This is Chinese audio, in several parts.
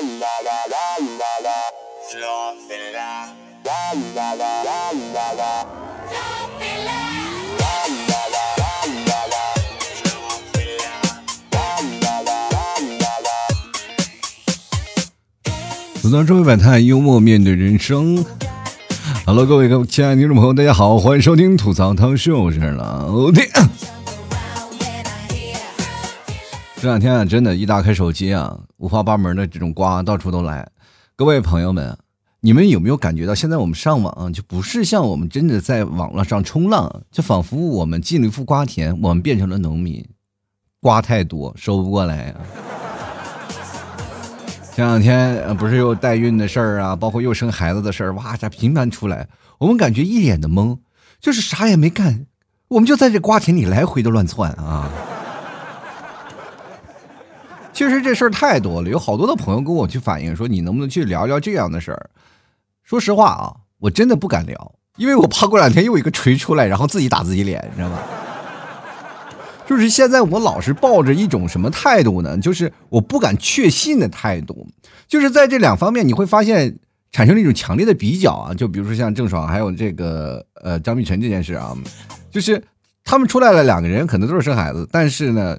吐槽周围百态，幽默面对人生。Hello，各位各亲爱的听众朋友，大家好，欢迎收听吐槽汤秀，我是老铁。这两天啊，真的，一打开手机啊，五花八门的这种瓜到处都来。各位朋友们，你们有没有感觉到，现在我们上网就不是像我们真的在网络上冲浪，就仿佛我们进了一副瓜田，我们变成了农民，瓜太多收不过来啊。前两天不是又代孕的事儿啊，包括又生孩子的事儿，哇，这频繁出来，我们感觉一脸的懵，就是啥也没干，我们就在这瓜田里来回的乱窜啊。确实这事儿太多了，有好多的朋友跟我去反映说，你能不能去聊聊这样的事儿？说实话啊，我真的不敢聊，因为我怕过两天又一个锤出来，然后自己打自己脸，你知道吗？就是现在我老是抱着一种什么态度呢？就是我不敢确信的态度。就是在这两方面，你会发现产生了一种强烈的比较啊。就比如说像郑爽还有这个呃张碧晨这件事啊，就是他们出来了两个人，可能都是生孩子，但是呢。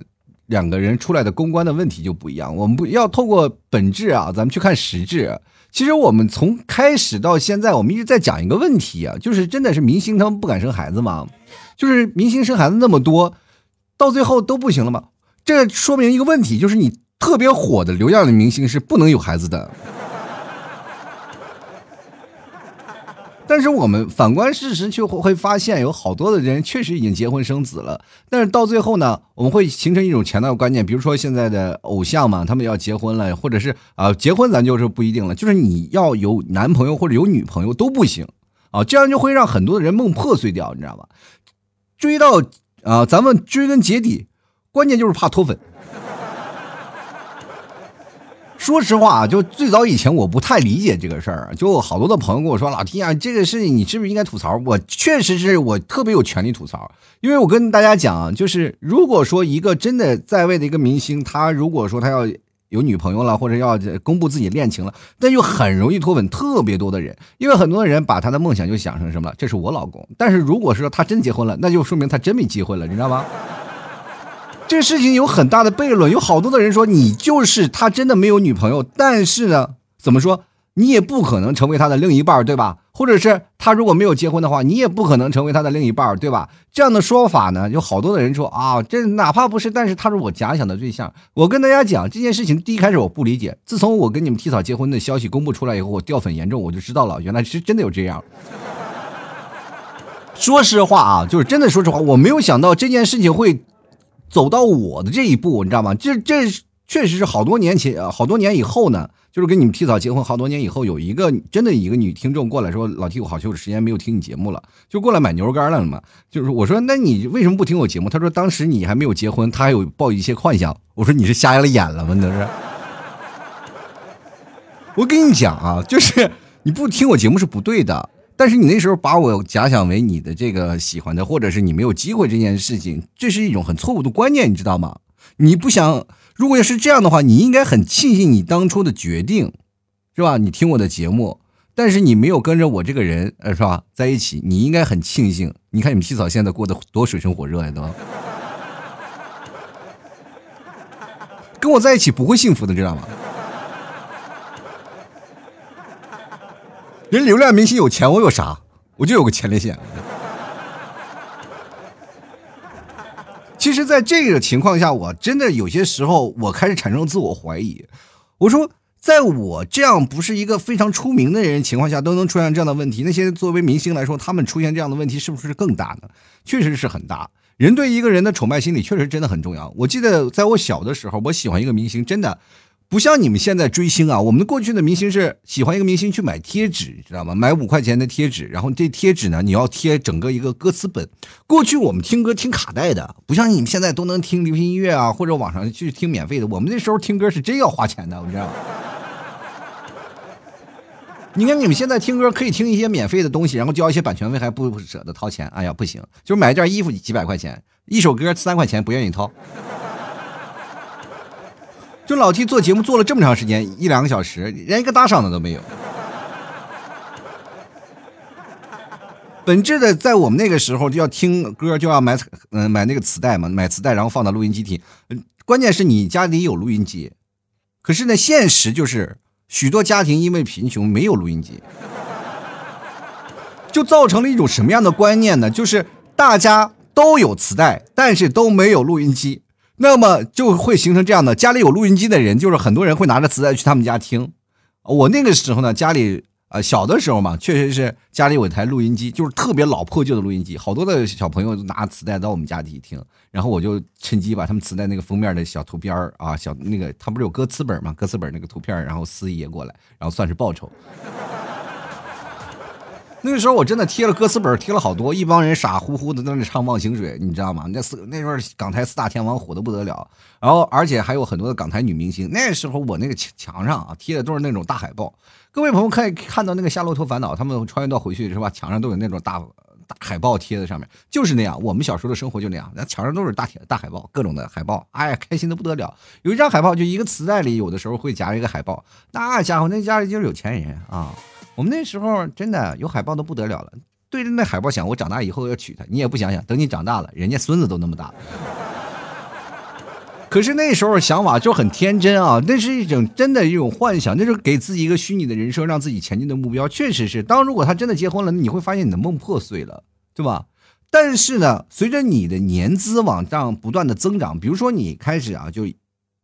两个人出来的公关的问题就不一样，我们不要透过本质啊，咱们去看实质。其实我们从开始到现在，我们一直在讲一个问题啊，就是真的是明星他们不敢生孩子吗？就是明星生孩子那么多，到最后都不行了吗？这说明一个问题，就是你特别火的流量的明星是不能有孩子的。但是我们反观事实，却会发现有好多的人确实已经结婚生子了。但是到最后呢，我们会形成一种强大的观念，比如说现在的偶像嘛，他们要结婚了，或者是啊结婚，咱就是不一定了，就是你要有男朋友或者有女朋友都不行啊，这样就会让很多的人梦破碎掉，你知道吧？追到啊，咱们追根结底，关键就是怕脱粉。说实话啊，就最早以前我不太理解这个事儿，就好多的朋友跟我说：“老弟啊，这个事情你是不是应该吐槽？”我确实是我特别有权利吐槽，因为我跟大家讲，就是如果说一个真的在位的一个明星，他如果说他要有女朋友了，或者要公布自己恋情了，那就很容易脱粉特别多的人，因为很多人把他的梦想就想成什么，这是我老公。但是如果说他真结婚了，那就说明他真没机会了，你知道吗？这事情有很大的悖论，有好多的人说你就是他真的没有女朋友，但是呢，怎么说你也不可能成为他的另一半，对吧？或者是他如果没有结婚的话，你也不可能成为他的另一半，对吧？这样的说法呢，有好多的人说啊，这哪怕不是，但是他是我假想的对象。我跟大家讲这件事情，第一开始我不理解，自从我跟你们提早结婚的消息公布出来以后，我掉粉严重，我就知道了，原来是真的有这样。说实话啊，就是真的说实话，我没有想到这件事情会。走到我的这一步，你知道吗？这这确实是好多年前，好多年以后呢，就是跟你们提早结婚好多年以后，有一个真的一个女听众过来说：“老弟我好久时间没有听你节目了，就过来买牛肉干了嘛。”就是我说：“那你为什么不听我节目？”他说：“当时你还没有结婚，他还有抱一些幻想。”我说：“你是瞎了眼了吗？那是。”我跟你讲啊，就是你不听我节目是不对的。但是你那时候把我假想为你的这个喜欢的，或者是你没有机会这件事情，这是一种很错误的观念，你知道吗？你不想，如果要是这样的话，你应该很庆幸你当初的决定，是吧？你听我的节目，但是你没有跟着我这个人，呃，是吧？在一起，你应该很庆幸。你看你们洗澡现在过得多水深火热呀，都跟我在一起不会幸福的，知道吗？人流量明星有钱，我有啥？我就有个前列腺。其实，在这个情况下，我真的有些时候，我开始产生自我怀疑。我说，在我这样不是一个非常出名的人情况下，都能出现这样的问题，那些作为明星来说，他们出现这样的问题是不是更大呢？确实是很大。人对一个人的崇拜心理，确实真的很重要。我记得在我小的时候，我喜欢一个明星，真的。不像你们现在追星啊，我们过去的明星是喜欢一个明星去买贴纸，知道吗？买五块钱的贴纸，然后这贴纸呢，你要贴整个一个歌词本。过去我们听歌听卡带的，不像你们现在都能听流行音乐啊，或者网上去听免费的。我们那时候听歌是真要花钱的，你知道吗？你看你们现在听歌可以听一些免费的东西，然后交一些版权费还不舍得掏钱。哎呀，不行，就是买一件衣服几百块钱，一首歌三块钱不愿意掏。就老 T 做节目做了这么长时间，一两个小时，连一个打赏的都没有。本质的，在我们那个时候就要听歌，就要买嗯买那个磁带嘛，买磁带然后放到录音机听。关键是你家里有录音机，可是呢，现实就是许多家庭因为贫穷没有录音机，就造成了一种什么样的观念呢？就是大家都有磁带，但是都没有录音机，那么就会形成这样的：家里有录音机的人，就是很多人会拿着磁带去他们家听。我那个时候呢，家里。啊，小的时候嘛，确实是家里有一台录音机，就是特别老破旧的录音机，好多的小朋友拿磁带到我们家里听，然后我就趁机把他们磁带那个封面的小图片啊，小那个他不是有歌词本嘛，歌词本那个图片然后撕一页过来，然后算是报酬。那时候我真的贴了歌词本，贴了好多，一帮人傻乎乎的在那唱《忘情水》，你知道吗？那四那时候港台四大天王火的不得了，然后而且还有很多的港台女明星。那时候我那个墙墙上啊贴的都是那种大海报。各位朋友可以看到那个《夏洛特烦恼》，他们穿越到回去是吧？墙上都有那种大大海报贴在上面，就是那样。我们小时候的生活就那样，那墙上都是大铁大海报，各种的海报，哎呀，开心的不得了。有一张海报就一个磁带里，有的时候会夹一个海报，那家伙那家里就是有钱人啊。我们那时候真的有海报都不得了了，对着那海报想，我长大以后要娶她。你也不想想，等你长大了，人家孙子都那么大。可是那时候想法就很天真啊，那是一种真的一种幻想，那是给自己一个虚拟的人生，让自己前进的目标。确实是，当如果他真的结婚了，你会发现你的梦破碎了，对吧？但是呢，随着你的年资往上不断的增长，比如说你开始啊，就。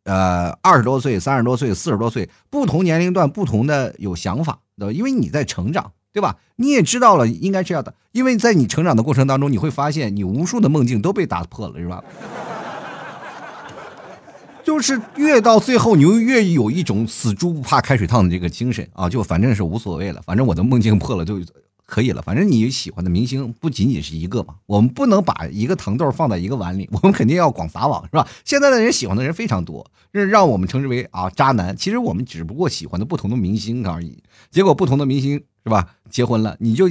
呃，二十多岁、三十多岁、四十多岁，不同年龄段不同的有想法，对吧？因为你在成长，对吧？你也知道了应该这样的，因为在你成长的过程当中，你会发现你无数的梦境都被打破了，是吧？就是越到最后，你越有一种死猪不怕开水烫的这个精神啊！就反正是无所谓了，反正我的梦境破了就。可以了，反正你喜欢的明星不仅仅是一个嘛，我们不能把一个糖豆放在一个碗里，我们肯定要广撒网，是吧？现在的人喜欢的人非常多，这让我们称之为啊渣男。其实我们只不过喜欢的不同的明星而已，结果不同的明星是吧？结婚了，你就。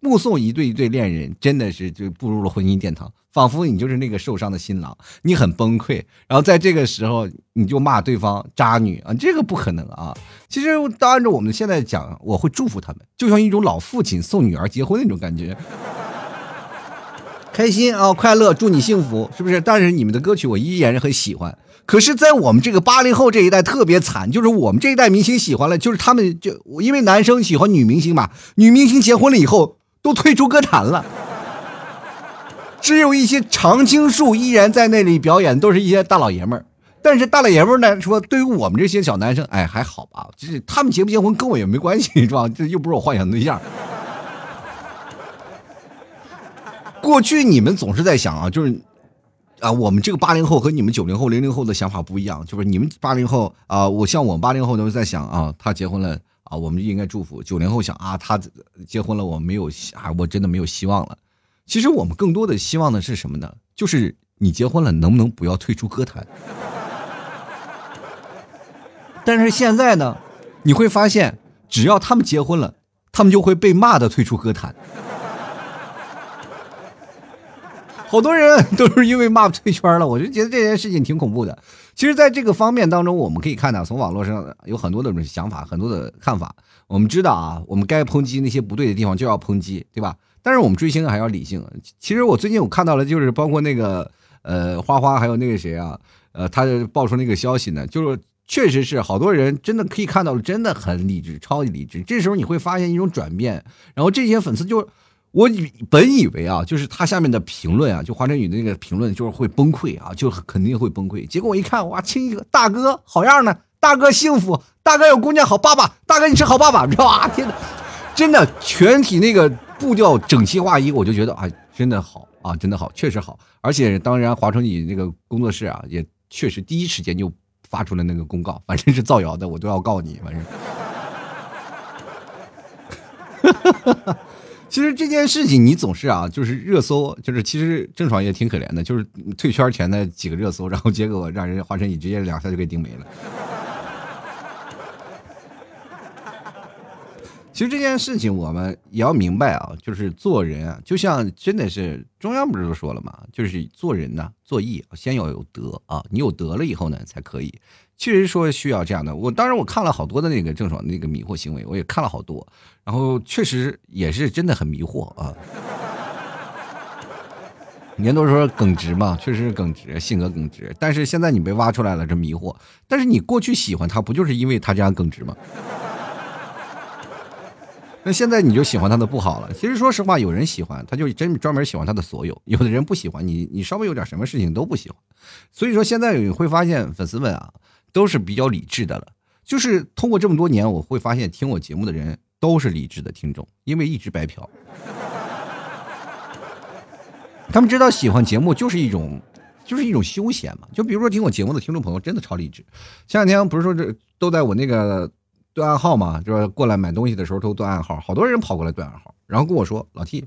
目送一对一对恋人，真的是就步入了婚姻殿堂，仿佛你就是那个受伤的新郎，你很崩溃。然后在这个时候，你就骂对方渣女啊，这个不可能啊！其实按照我们现在讲，我会祝福他们，就像一种老父亲送女儿结婚那种感觉，开心啊，快乐，祝你幸福，是不是？但是你们的歌曲我依然很喜欢。可是，在我们这个八零后这一代特别惨，就是我们这一代明星喜欢了，就是他们就因为男生喜欢女明星嘛，女明星结婚了以后。都退出歌坛了，只有一些常青树依然在那里表演，都是一些大老爷们儿。但是大老爷们儿呢，说对于我们这些小男生，哎，还好吧，就是他们结不结婚跟我也没关系，是吧？这又不是我幻想对象。过去你们总是在想啊，就是啊，我们这个八零后和你们九零后、零零后的想法不一样，就是你们八零后啊，我像我们八零后都是在想啊，他结婚了。啊，我们就应该祝福九零后想啊，他结婚了，我没有啊，我真的没有希望了。其实我们更多的希望的是什么呢？就是你结婚了，能不能不要退出歌坛？但是现在呢，你会发现，只要他们结婚了，他们就会被骂的退出歌坛。好多人都是因为骂退圈了，我就觉得这件事情挺恐怖的。其实，在这个方面当中，我们可以看到，从网络上有很多的想法，很多的看法。我们知道啊，我们该抨击那些不对的地方就要抨击，对吧？但是我们追星还要理性。其实我最近我看到了，就是包括那个呃花花，还有那个谁啊，呃，他爆出那个消息呢，就是确实是好多人真的可以看到了，真的很理智，超级理智。这时候你会发现一种转变，然后这些粉丝就。我以本以为啊，就是他下面的评论啊，就华晨宇的那个评论就是会崩溃啊，就肯定会崩溃。结果我一看，哇，亲一个大哥好样的，大哥幸福，大哥有姑娘好爸爸，大哥你是好爸爸，知道吧？天哪，真的全体那个步调整齐划一，我就觉得啊，真的好啊，真的好，确实好。而且当然，华晨宇那个工作室啊，也确实第一时间就发出了那个公告，反正是造谣的，我都要告你，反正。哈哈哈哈其实这件事情你总是啊，就是热搜，就是其实郑爽也挺可怜的，就是退圈前的几个热搜，然后结果让人华晨宇直接两下就给顶没了。其实这件事情我们也要明白啊，就是做人啊，就像真的是中央不是都说了嘛，就是做人呢，做义先要有德啊，你有德了以后呢才可以。确实说需要这样的。我当然我看了好多的那个郑爽那个迷惑行为，我也看了好多，然后确实也是真的很迷惑啊。人都说耿直嘛，确实是耿直，性格耿直。但是现在你被挖出来了，这迷惑。但是你过去喜欢他，不就是因为他这样耿直吗？那现在你就喜欢他的不好了。其实说实话，有人喜欢他，就真专门喜欢他的所有；有的人不喜欢你，你稍微有点什么事情都不喜欢。所以说现在你会发现，粉丝们啊，都是比较理智的了。就是通过这么多年，我会发现听我节目的人都是理智的听众，因为一直白嫖。他们知道喜欢节目就是一种，就是一种休闲嘛。就比如说听我节目的听众朋友真的超理智。前两天不是说这都在我那个对暗号嘛，就是过来买东西的时候都对暗号，好多人跑过来对暗号，然后跟我说老 T，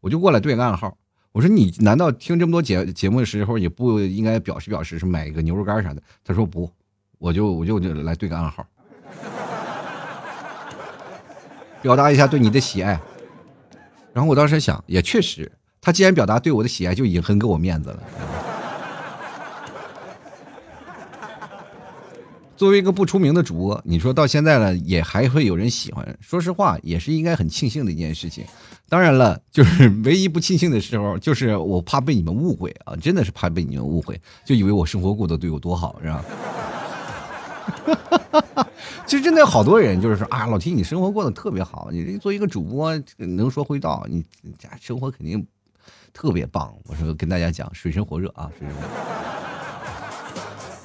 我就过来对个暗号。我说你难道听这么多节节目的时候也不应该表示表示是买一个牛肉干啥的？他说不，我就我就来对个暗号，表达一下对你的喜爱。然后我当时想，也确实。他既然表达对我的喜爱，就已经很给我面子了。作为一个不出名的主播，你说到现在了，也还会有人喜欢。说实话，也是应该很庆幸的一件事情。当然了，就是唯一不庆幸的时候，就是我怕被你们误会啊，真的是怕被你们误会，就以为我生活过得对我多好，是吧哈哈哈哈？其实真的有好多人就是说啊，老提你生活过得特别好，你这做一个主播能说会道，你家生活肯定。特别棒！我说跟大家讲，水深火热啊，水深火热。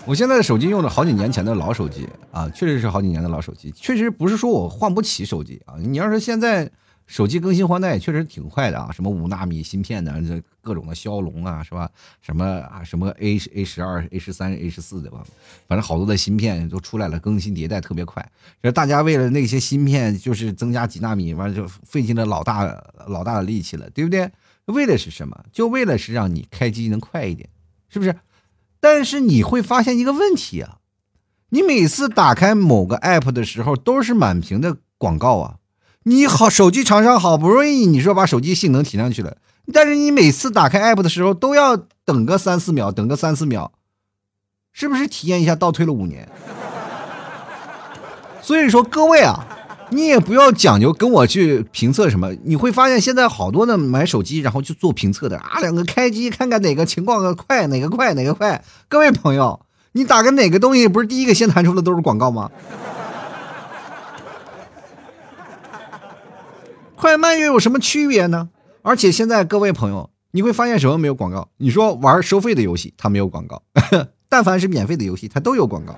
我现在的手机用的好几年前的老手机啊，确实是好几年的老手机，确实不是说我换不起手机啊。你要是现在手机更新换代，确实挺快的啊，什么五纳米芯片的，这各种的骁龙啊，是吧？什么啊，什么 A A 十二、A 十三、A 十四的吧，反正好多的芯片都出来了，更新迭代特别快。这大家为了那些芯片，就是增加几纳米，完了就费尽了老大老大的力气了，对不对？为的是什么？就为了是让你开机能快一点，是不是？但是你会发现一个问题啊，你每次打开某个 app 的时候都是满屏的广告啊。你好，手机厂商好不容易你说把手机性能提上去了，但是你每次打开 app 的时候都要等个三四秒，等个三四秒，是不是体验一下倒退了五年？所以说各位啊。你也不要讲究跟我去评测什么，你会发现现在好多的买手机然后去做评测的啊，两个开机看看哪个情况快，哪个快哪个快。各位朋友，你打开哪个东西不是第一个先弹出的都是广告吗？快慢又有什么区别呢？而且现在各位朋友，你会发现什么没有广告？你说玩收费的游戏它没有广告，但凡是免费的游戏它都有广告。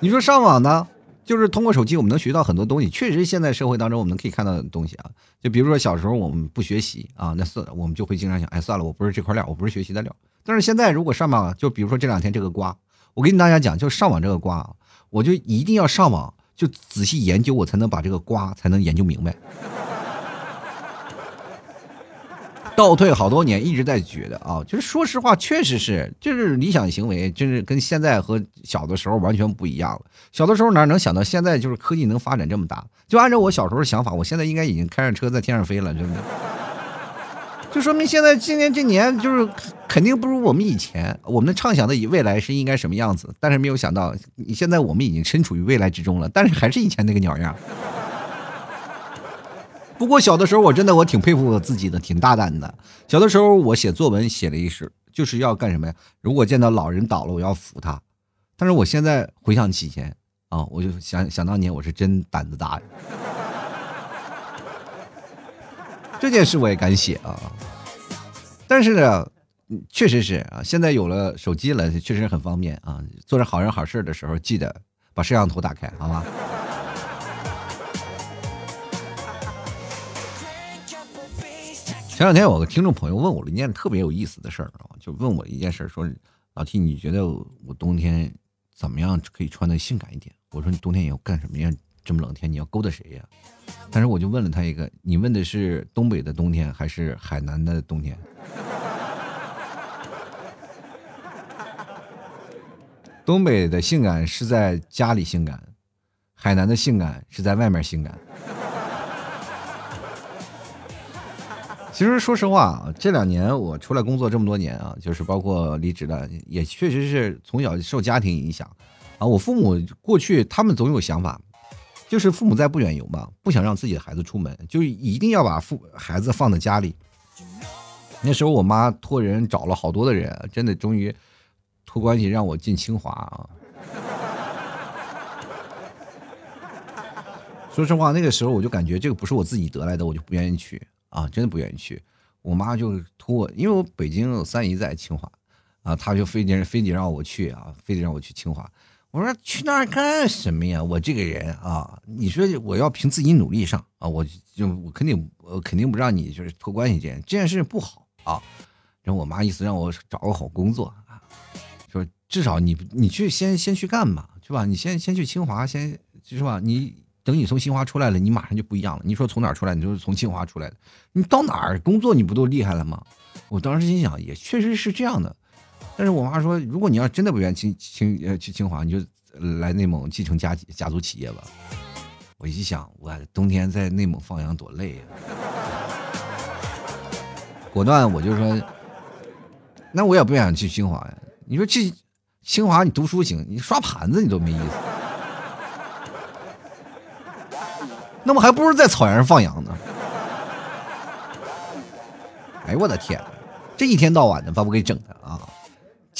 你说上网呢，就是通过手机，我们能学到很多东西。确实，现在社会当中我们可以看到的东西啊，就比如说小时候我们不学习啊，那算我们就会经常想，哎，算了，我不是这块料，我不是学习的料。但是现在如果上网，就比如说这两天这个瓜，我跟大家讲，就上网这个瓜啊，我就一定要上网，就仔细研究，我才能把这个瓜才能研究明白。倒退好多年，一直在觉得啊，就是说实话，确实是，就是理想行为，就是跟现在和小的时候完全不一样了。小的时候哪能想到现在就是科技能发展这么大？就按照我小时候的想法，我现在应该已经开着车在天上飞了，真的。就说明现在今年这年就是肯定不如我们以前，我们畅想的以未来是应该什么样子，但是没有想到，你现在我们已经身处于未来之中了，但是还是以前那个鸟样。不过小的时候我真的我挺佩服我自己的，挺大胆的。小的时候我写作文写了一首，就是要干什么呀？如果见到老人倒了，我要扶他。但是我现在回想起前啊，我就想想当年我是真胆子大。这件事我也敢写啊。但是呢，确实是啊，现在有了手机了，确实很方便啊。做着好人好事的时候，记得把摄像头打开，好吗？前两天有个听众朋友问我了一件特别有意思的事儿啊，就问我一件事，说老 T，你觉得我冬天怎么样可以穿的性感一点？我说你冬天你要干什么呀？这么冷天你要勾搭谁呀？但是我就问了他一个，你问的是东北的冬天还是海南的冬天？东北的性感是在家里性感，海南的性感是在外面性感。其实说实话啊，这两年我出来工作这么多年啊，就是包括离职了，也确实是从小受家庭影响啊。我父母过去他们总有想法，就是父母在不远游嘛，不想让自己的孩子出门，就一定要把父孩子放在家里。那时候我妈托人找了好多的人，真的终于托关系让我进清华啊。说实话，那个时候我就感觉这个不是我自己得来的，我就不愿意去。啊，真的不愿意去。我妈就托我，因为我北京有三姨在清华，啊，她就非得非得让我去啊，非得让我去清华。我说去那儿干什么呀？我这个人啊，你说我要凭自己努力上啊，我就我肯定我肯定不让你就是托关系这这件事不好啊。然后我妈意思让我找个好工作啊，说至少你你去先先去干吧，是吧？你先先去清华，先是吧？你。等你从清华出来了，你马上就不一样了。你说从哪儿出来？你就是从清华出来的。你到哪儿工作，你不都厉害了吗？我当时心想，也确实是这样的。但是我妈说，如果你要真的不愿意清清呃去清华，你就来内蒙继承家家族企业吧。我一想，我冬天在内蒙放羊多累啊！果断我就说，那我也不想去清华呀。你说去清华你读书行，你刷盘子你都没意思。那我还不如在草原上放羊呢。哎呦我的天，这一天到晚的把我给整的啊！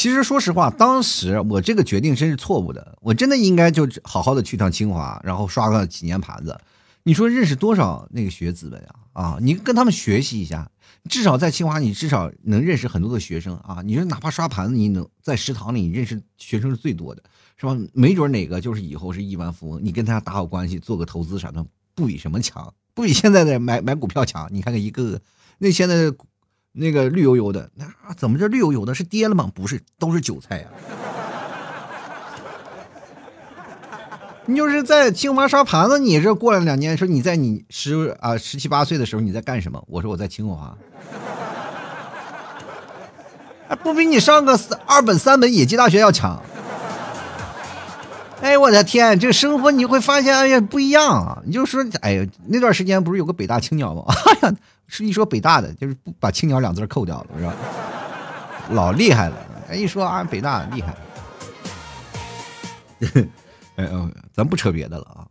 其实说实话，当时我这个决定真是错误的，我真的应该就好好的去趟清华，然后刷个几年盘子。你说认识多少那个学子们呀？啊，你跟他们学习一下，至少在清华，你至少能认识很多的学生啊。你说哪怕刷盘子，你能在食堂里认识学生是最多的，是吧？没准哪个就是以后是亿万富翁，你跟他打好关系，做个投资啥的。不比什么强，不比现在的买买股票强。你看看一个个，那现在那个绿油油的，那怎么这绿油油的？是跌了吗？不是，都是韭菜呀。你就是在清华刷盘子，你这过了两年，说你在你十啊十七八岁的时候你在干什么？我说我在清华，不比你上个二本三本野鸡大学要强。哎，我的天，这生活你会发现，哎呀，不一样啊！你就说，哎呀，那段时间不是有个北大青鸟吗？哎呀，是一说北大的，就是不把青鸟两字扣掉了，是吧？老厉害了！哎，一说啊，北大厉害。哎嗯，咱不扯别的了啊，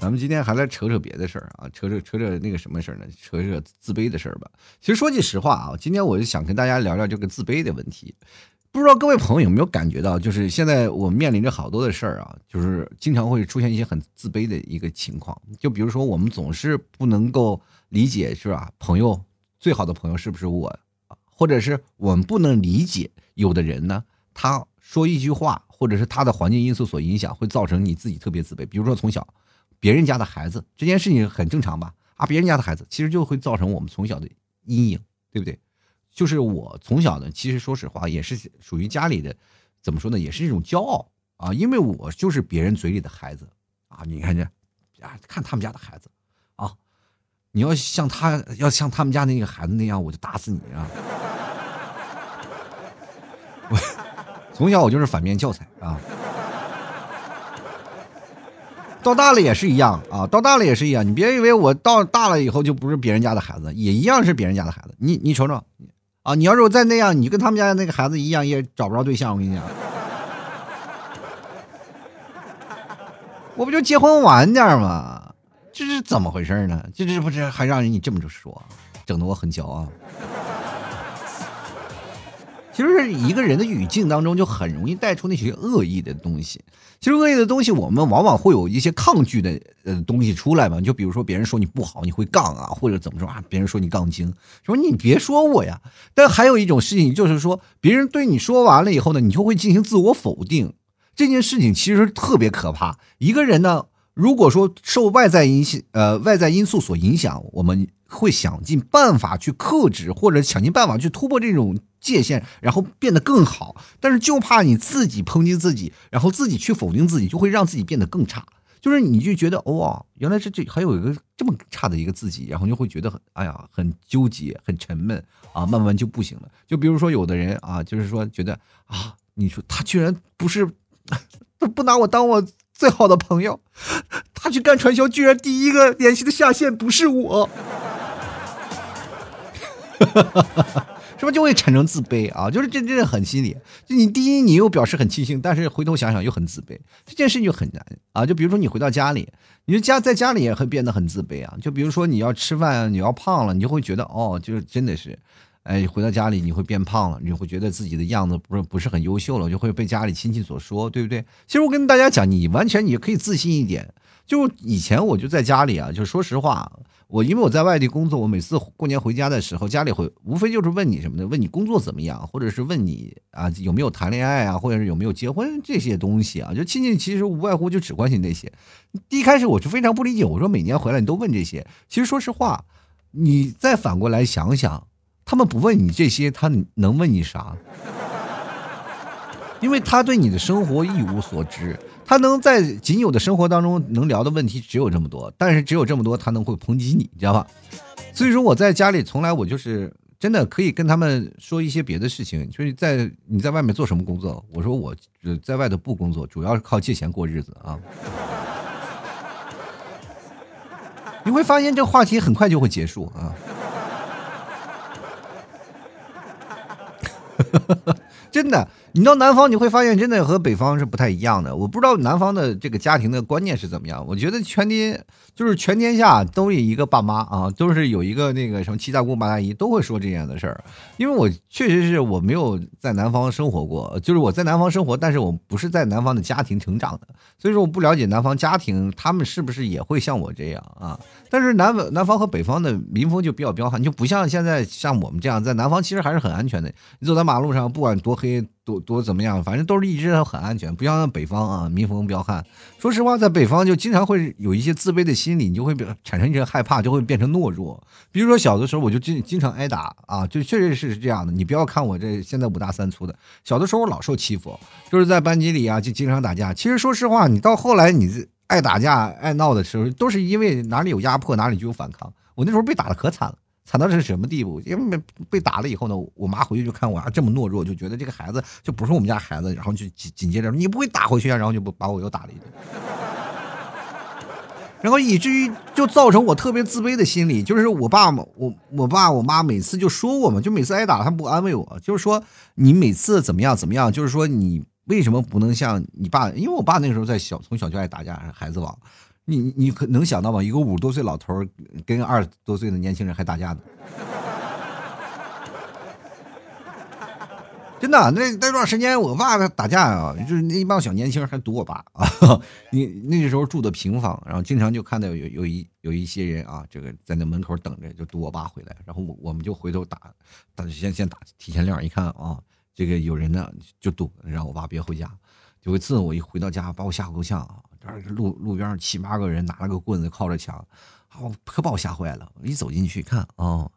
咱们今天还来扯扯别的事儿啊，扯扯扯扯那个什么事儿呢？扯扯自卑的事儿吧。其实说句实话啊，今天我就想跟大家聊聊这个自卑的问题。不知道各位朋友有没有感觉到，就是现在我面临着好多的事儿啊，就是经常会出现一些很自卑的一个情况。就比如说，我们总是不能够理解，是吧？朋友最好的朋友是不是我？或者是我们不能理解，有的人呢，他说一句话，或者是他的环境因素所影响，会造成你自己特别自卑。比如说从小，别人家的孩子这件事情很正常吧？啊，别人家的孩子其实就会造成我们从小的阴影，对不对？就是我从小呢，其实说实话也是属于家里的，怎么说呢，也是一种骄傲啊，因为我就是别人嘴里的孩子啊。你看这，啊，看他们家的孩子，你要像他，要像他们家那个孩子那样，我就打死你啊！我 从小我就是反面教材啊，到大了也是一样啊，到大了也是一样。你别以为我到大了以后就不是别人家的孩子，也一样是别人家的孩子。你你瞅瞅。啊，你要是我再那样，你跟他们家那个孩子一样，也找不着对象。我跟你讲，我不就结婚晚点吗？这是怎么回事呢？这这不是还让人你这么着说，整的我很骄傲。其实一个人的语境当中，就很容易带出那些恶意的东西。其实恶意的东西，我们往往会有一些抗拒的呃东西出来嘛。就比如说别人说你不好，你会杠啊，或者怎么说啊？别人说你杠精，说你别说我呀。但还有一种事情，就是说别人对你说完了以后呢，你就会进行自我否定。这件事情其实特别可怕。一个人呢，如果说受外在因呃外在因素所影响，我们会想尽办法去克制，或者想尽办法去突破这种。界限，然后变得更好，但是就怕你自己抨击自己，然后自己去否定自己，就会让自己变得更差。就是你就觉得哇，原来是这还有一个这么差的一个自己，然后就会觉得很哎呀，很纠结，很沉闷啊，慢慢就不行了。就比如说有的人啊，就是说觉得啊，你说他居然不是 他不拿我当我最好的朋友，他去干传销，居然第一个联系的下线不是我。是不是就会产生自卑啊？就是这，这是很心理。就你第一，你又表示很庆幸，但是回头想想又很自卑，这件事就很难啊。就比如说你回到家里，你就家在家里也会变得很自卑啊。就比如说你要吃饭，你要胖了，你就会觉得哦，就是真的是，哎，回到家里你会变胖了，你会觉得自己的样子不是不是很优秀了，就会被家里亲戚所说，对不对？其实我跟大家讲，你完全你可以自信一点。就以前我就在家里啊，就说实话。我因为我在外地工作，我每次过年回家的时候，家里会无非就是问你什么的，问你工作怎么样，或者是问你啊有没有谈恋爱啊，或者是有没有结婚这些东西啊。就亲戚其实无外乎就只关心那些。第一开始我就非常不理解，我说每年回来你都问这些，其实说实话，你再反过来想想，他们不问你这些，他能问你啥？因为他对你的生活一无所知。他能在仅有的生活当中能聊的问题只有这么多，但是只有这么多，他能会抨击你，知道吧？所以说我在家里从来我就是真的可以跟他们说一些别的事情，就是在你在外面做什么工作，我说我在外头不工作，主要是靠借钱过日子啊。你会发现这话题很快就会结束啊。真的。你到南方你会发现，真的和北方是不太一样的。我不知道南方的这个家庭的观念是怎么样。我觉得全天就是全天下都有一个爸妈啊，都是有一个那个什么七大姑八大姨都会说这样的事儿。因为我确实是我没有在南方生活过，就是我在南方生活，但是我不是在南方的家庭成长的，所以说我不了解南方家庭他们是不是也会像我这样啊。但是南南方和北方的民风就比较彪悍，就不像现在像我们这样在南方其实还是很安全的。你走在马路上，不管多黑。多多怎么样？反正都是一直很安全，不像北方啊，民风彪悍。说实话，在北方就经常会有一些自卑的心理，你就会产生一些害怕，就会变成懦弱。比如说小的时候，我就经经常挨打啊，就确实是这样的。你不要看我这现在五大三粗的，小的时候我老受欺负，就是在班级里啊就经常打架。其实说实话，你到后来你爱打架爱闹的时候，都是因为哪里有压迫哪里就有反抗。我那时候被打的可惨了。惨到是什么地步？因为被打了以后呢，我妈回去就看我啊这么懦弱，就觉得这个孩子就不是我们家孩子，然后就紧紧接着你不会打回去啊，然后就把我又打了一顿，然后以至于就造成我特别自卑的心理，就是我爸嘛，我我爸我妈每次就说我嘛，就每次挨打他不安慰我，就是说你每次怎么样怎么样，就是说你为什么不能像你爸？因为我爸那个时候在小从小就爱打架，孩子王。你你可能想到吗？一个五十多岁老头跟二十多岁的年轻人还打架呢，真的，那那段时间我爸打架啊，就是那一帮小年轻还堵我爸啊。你那时候住的平房，然后经常就看到有有一有一些人啊，这个在那门口等着，就堵我爸回来，然后我我们就回头打，打先先打提前量，一看啊，这个有人呢就堵，让我爸别回家。有一次我一回到家，把我吓够呛啊。路路边上七八个人拿了个棍子靠着墙，好可把我吓坏了。我一走进去看，哦，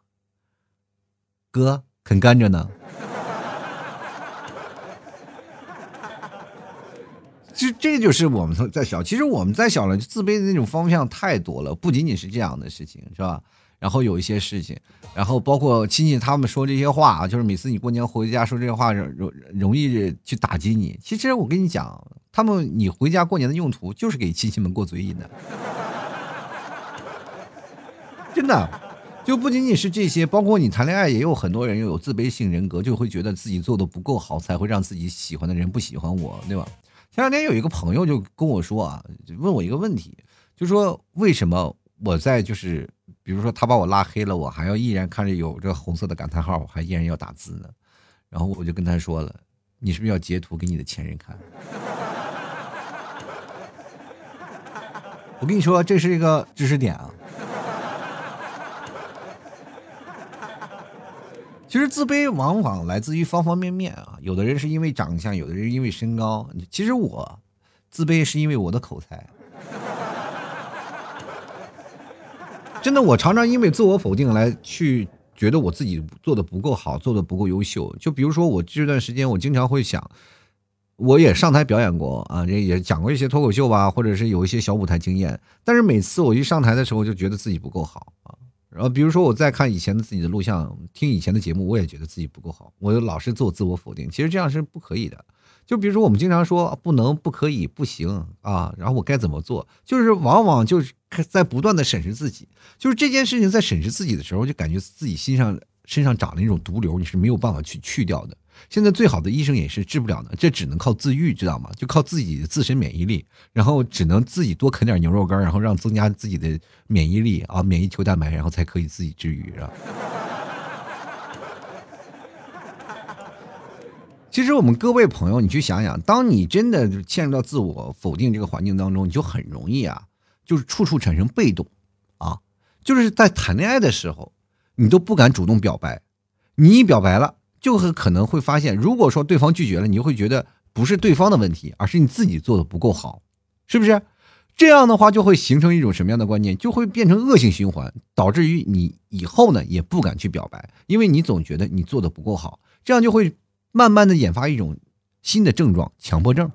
哥啃甘蔗呢。这这就是我们在小，其实我们在小了，自卑的那种方向太多了，不仅仅是这样的事情，是吧？然后有一些事情，然后包括亲戚他们说这些话啊，就是每次你过年回家说这些话，容容容易去打击你。其实我跟你讲。他们，你回家过年的用途就是给亲戚们过嘴瘾的，真的，就不仅仅是这些，包括你谈恋爱，也有很多人有自卑性人格，就会觉得自己做的不够好，才会让自己喜欢的人不喜欢我，对吧？前两天有一个朋友就跟我说啊，问我一个问题，就说为什么我在就是，比如说他把我拉黑了，我还要依然看着有这红色的感叹号，我还依然要打字呢？然后我就跟他说了，你是不是要截图给你的前任看？我跟你说，这是一个知识点啊。其实自卑往往来自于方方面面啊。有的人是因为长相，有的人因为身高。其实我自卑是因为我的口才。真的，我常常因为自我否定来去觉得我自己做的不够好，做的不够优秀。就比如说，我这段时间我经常会想。我也上台表演过啊，这也讲过一些脱口秀吧，或者是有一些小舞台经验。但是每次我一上台的时候，就觉得自己不够好啊。然后比如说我在看以前的自己的录像，听以前的节目，我也觉得自己不够好。我就老是做自我否定，其实这样是不可以的。就比如说我们经常说不能、不可以、不行啊，然后我该怎么做？就是往往就是在不断的审视自己，就是这件事情在审视自己的时候，就感觉自己心上身上长了一种毒瘤，你是没有办法去去掉的。现在最好的医生也是治不了的，这只能靠自愈，知道吗？就靠自己的自身免疫力，然后只能自己多啃点牛肉干，然后让增加自己的免疫力啊，免疫球蛋白，然后才可以自己治愈，是吧？其实我们各位朋友，你去想想，当你真的陷入到自我否定这个环境当中，你就很容易啊，就是处处产生被动，啊，就是在谈恋爱的时候，你都不敢主动表白，你一表白了。就很可能会发现，如果说对方拒绝了，你就会觉得不是对方的问题，而是你自己做的不够好，是不是？这样的话就会形成一种什么样的观念？就会变成恶性循环，导致于你以后呢也不敢去表白，因为你总觉得你做的不够好，这样就会慢慢的引发一种新的症状——强迫症。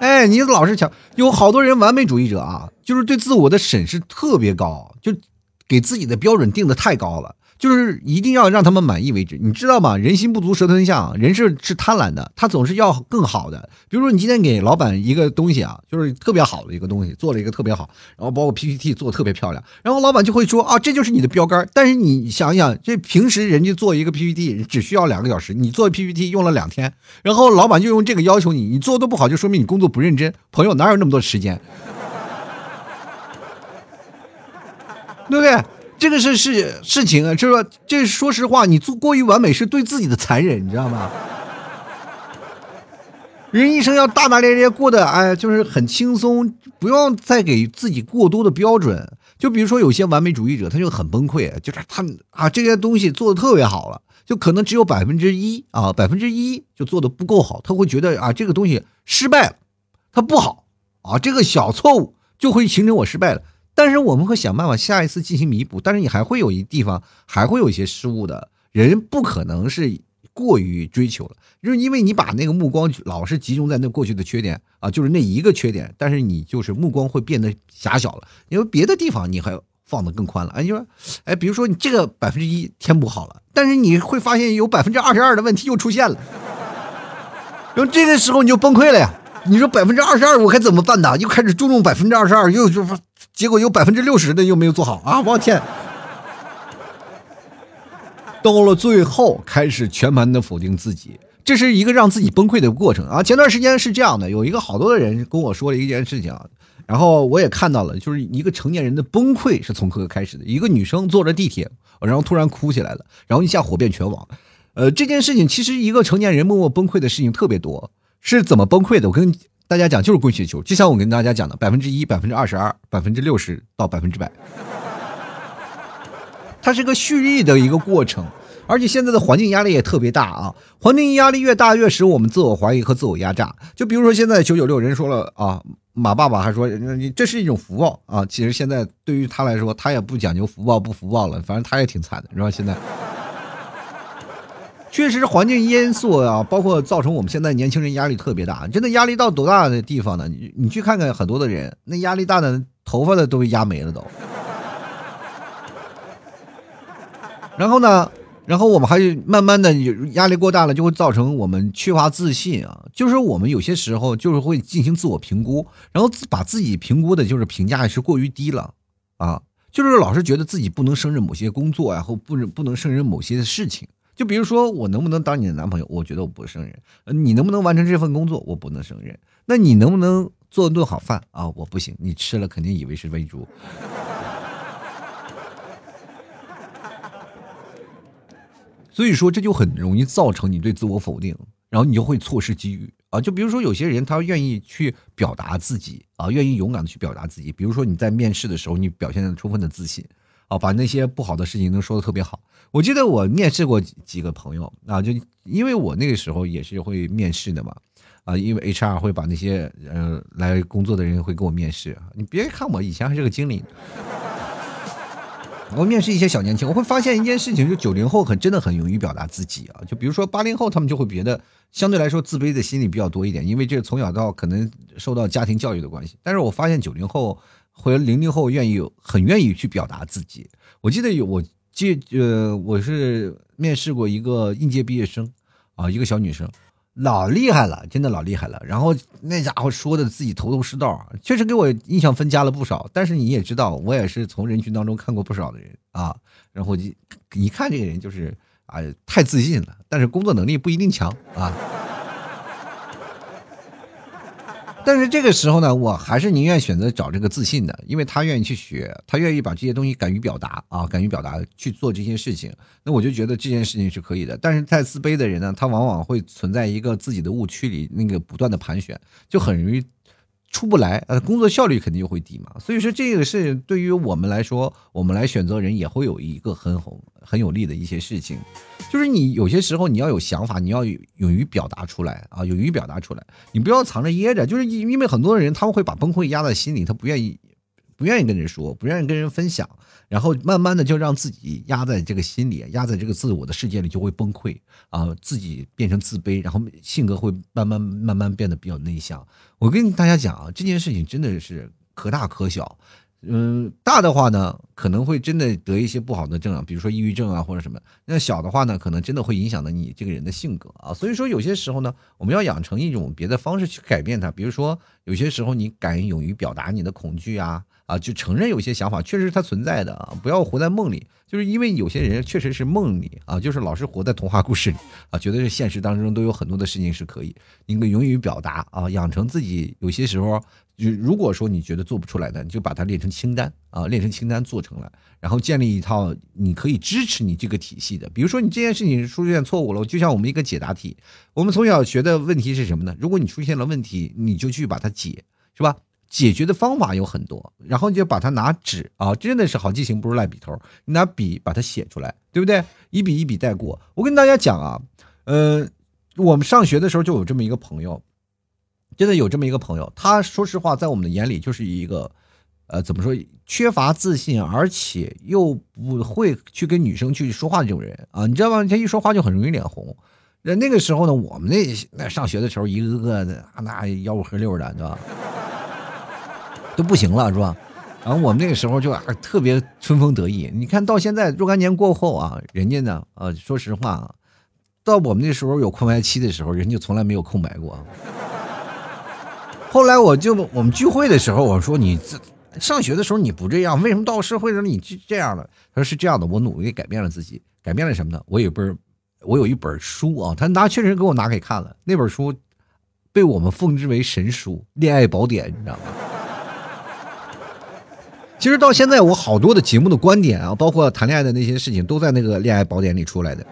哎，你老是强，有好多人完美主义者啊，就是对自我的审视特别高，就。给自己的标准定的太高了，就是一定要让他们满意为止，你知道吗？人心不足蛇吞象，人是是贪婪的，他总是要更好的。比如说，你今天给老板一个东西啊，就是特别好的一个东西，做了一个特别好，然后包括 PPT 做特别漂亮，然后老板就会说啊，这就是你的标杆。但是你想想，这平时人家做一个 PPT 只需要两个小时，你做 PPT 用了两天，然后老板就用这个要求你，你做的不好，就说明你工作不认真。朋友哪有那么多时间？对不对？这个是是事情啊，就是说，这说实话，你做过于完美是对自己的残忍，你知道吗？人一生要大大咧咧过的，哎，就是很轻松，不用再给自己过多的标准。就比如说，有些完美主义者，他就很崩溃，就是他啊，这些东西做的特别好了，就可能只有百分之一啊，百分之一就做的不够好，他会觉得啊，这个东西失败了，它不好啊，这个小错误就会形成我失败了。但是我们会想办法下一次进行弥补，但是你还会有一地方还会有一些失误的。人不可能是过于追求了，就是因为你把那个目光老是集中在那过去的缺点啊，就是那一个缺点，但是你就是目光会变得狭小了，因为别的地方你还放得更宽了。哎，你说，哎，比如说你这个百分之一填补好了，但是你会发现有百分之二十二的问题又出现了，然后这个时候你就崩溃了呀。你说百分之二十二我该怎么办呢？又开始注重百分之二十二，又就是结果有百分之六十的又没有做好啊！我天，到了最后开始全盘的否定自己，这是一个让自己崩溃的过程啊！前段时间是这样的，有一个好多的人跟我说了一件事情啊，然后我也看到了，就是一个成年人的崩溃是从何开始的？一个女生坐着地铁，然后突然哭起来了，然后一下火遍全网。呃，这件事情其实一个成年人默默崩溃的事情特别多。是怎么崩溃的？我跟大家讲，就是滚雪球。就像我跟大家讲的，百分之一、百分之二十二、百分之六十到百分之百，它是个蓄力的一个过程。而且现在的环境压力也特别大啊，环境压力越大，越使我们自我怀疑和自我压榨。就比如说现在九九六人说了啊，马爸爸还说你这是一种福报啊。其实现在对于他来说，他也不讲究福报不福报了，反正他也挺惨的，是吧？现在。确实，环境因素啊，包括造成我们现在年轻人压力特别大。真的压力到多大的地方呢？你你去看看很多的人，那压力大的头发的都被压没了都。然后呢，然后我们还慢慢的压力过大了，就会造成我们缺乏自信啊。就是我们有些时候就是会进行自我评估，然后把自己评估的就是评价是过于低了啊，就是老是觉得自己不能胜任某些工作啊，或不不能胜任某些事情。就比如说，我能不能当你的男朋友？我觉得我不胜任。你能不能完成这份工作？我不能胜任。那你能不能做顿好饭啊？我不行。你吃了肯定以为是喂猪。所以说，这就很容易造成你对自我否定，然后你就会错失机遇啊。就比如说，有些人他愿意去表达自己啊，愿意勇敢的去表达自己。比如说你在面试的时候，你表现的充分的自信。啊，把那些不好的事情能说的特别好。我记得我面试过几个朋友啊，就因为我那个时候也是会面试的嘛，啊，因为 HR 会把那些呃来工作的人会给我面试。你别看我以前还是个经理，我面试一些小年轻，我会发现一件事情，就九零后很真的很勇于表达自己啊。就比如说八零后，他们就会觉得相对来说自卑的心理比较多一点，因为这从小到可能受到家庭教育的关系。但是我发现九零后。或者零零后愿意很愿意去表达自己。我记得有我记呃我是面试过一个应届毕业生啊，一个小女生，老厉害了，真的老厉害了。然后那家伙说的自己头头是道，确实给我印象分加了不少。但是你也知道，我也是从人群当中看过不少的人啊。然后一一看这个人就是啊，太自信了，但是工作能力不一定强啊。但是这个时候呢，我还是宁愿选择找这个自信的，因为他愿意去学，他愿意把这些东西敢于表达啊，敢于表达去做这些事情，那我就觉得这件事情是可以的。但是太自卑的人呢，他往往会存在一个自己的误区里，那个不断的盘旋，就很容易。出不来，呃，工作效率肯定就会低嘛。所以说，这个是对于我们来说，我们来选择人也会有一个很好、很有利的一些事情。就是你有些时候你要有想法，你要勇于表达出来啊，勇于表达出来，你不要藏着掖着。就是因为很多人他们会把崩溃压在心里，他不愿意。不愿意跟人说，不愿意跟人分享，然后慢慢的就让自己压在这个心里，压在这个自我的世界里，就会崩溃啊，自己变成自卑，然后性格会慢慢慢慢变得比较内向。我跟大家讲啊，这件事情真的是可大可小。嗯，大的话呢，可能会真的得一些不好的症啊，比如说抑郁症啊或者什么。那小的话呢，可能真的会影响到你这个人的性格啊。所以说，有些时候呢，我们要养成一种别的方式去改变它。比如说，有些时候你敢勇于表达你的恐惧啊。啊，就承认有些想法确实它存在的啊，不要活在梦里。就是因为有些人确实是梦里啊，就是老是活在童话故事里啊，觉得是现实当中都有很多的事情是可以。应该勇于表达啊，养成自己有些时候，如果说你觉得做不出来的，你就把它列成清单啊，列成清单做成了，然后建立一套你可以支持你这个体系的。比如说你这件事情出现错误了，就像我们一个解答题，我们从小学的问题是什么呢？如果你出现了问题，你就去把它解，是吧？解决的方法有很多，然后你就把它拿纸啊，真的是好记性不如赖笔头，你拿笔把它写出来，对不对？一笔一笔带过。我跟大家讲啊，呃，我们上学的时候就有这么一个朋友，真的有这么一个朋友，他说实话，在我们的眼里就是一个，呃，怎么说，缺乏自信，而且又不会去跟女生去说话的这种人啊，你知道吗？他一说话就很容易脸红。那那个时候呢，我们那那上学的时候，一个个的啊那吆五喝六的，对吧？都不行了，是吧？然后我们那个时候就啊特别春风得意。你看到现在若干年过后啊，人家呢，呃，说实话啊，到我们那时候有空白期的时候，人家从来没有空白过。后来我就我们聚会的时候，我说你这上学的时候你不这样，为什么到社会上你这这样了？他说是这样的，我努力改变了自己，改变了什么呢？我有本我有一本书啊，他拿确实给我拿给看了，那本书被我们奉之为神书《恋爱宝典》，你知道吗？其实到现在，我好多的节目的观点啊，包括谈恋爱的那些事情，都在那个恋爱宝典里出来的。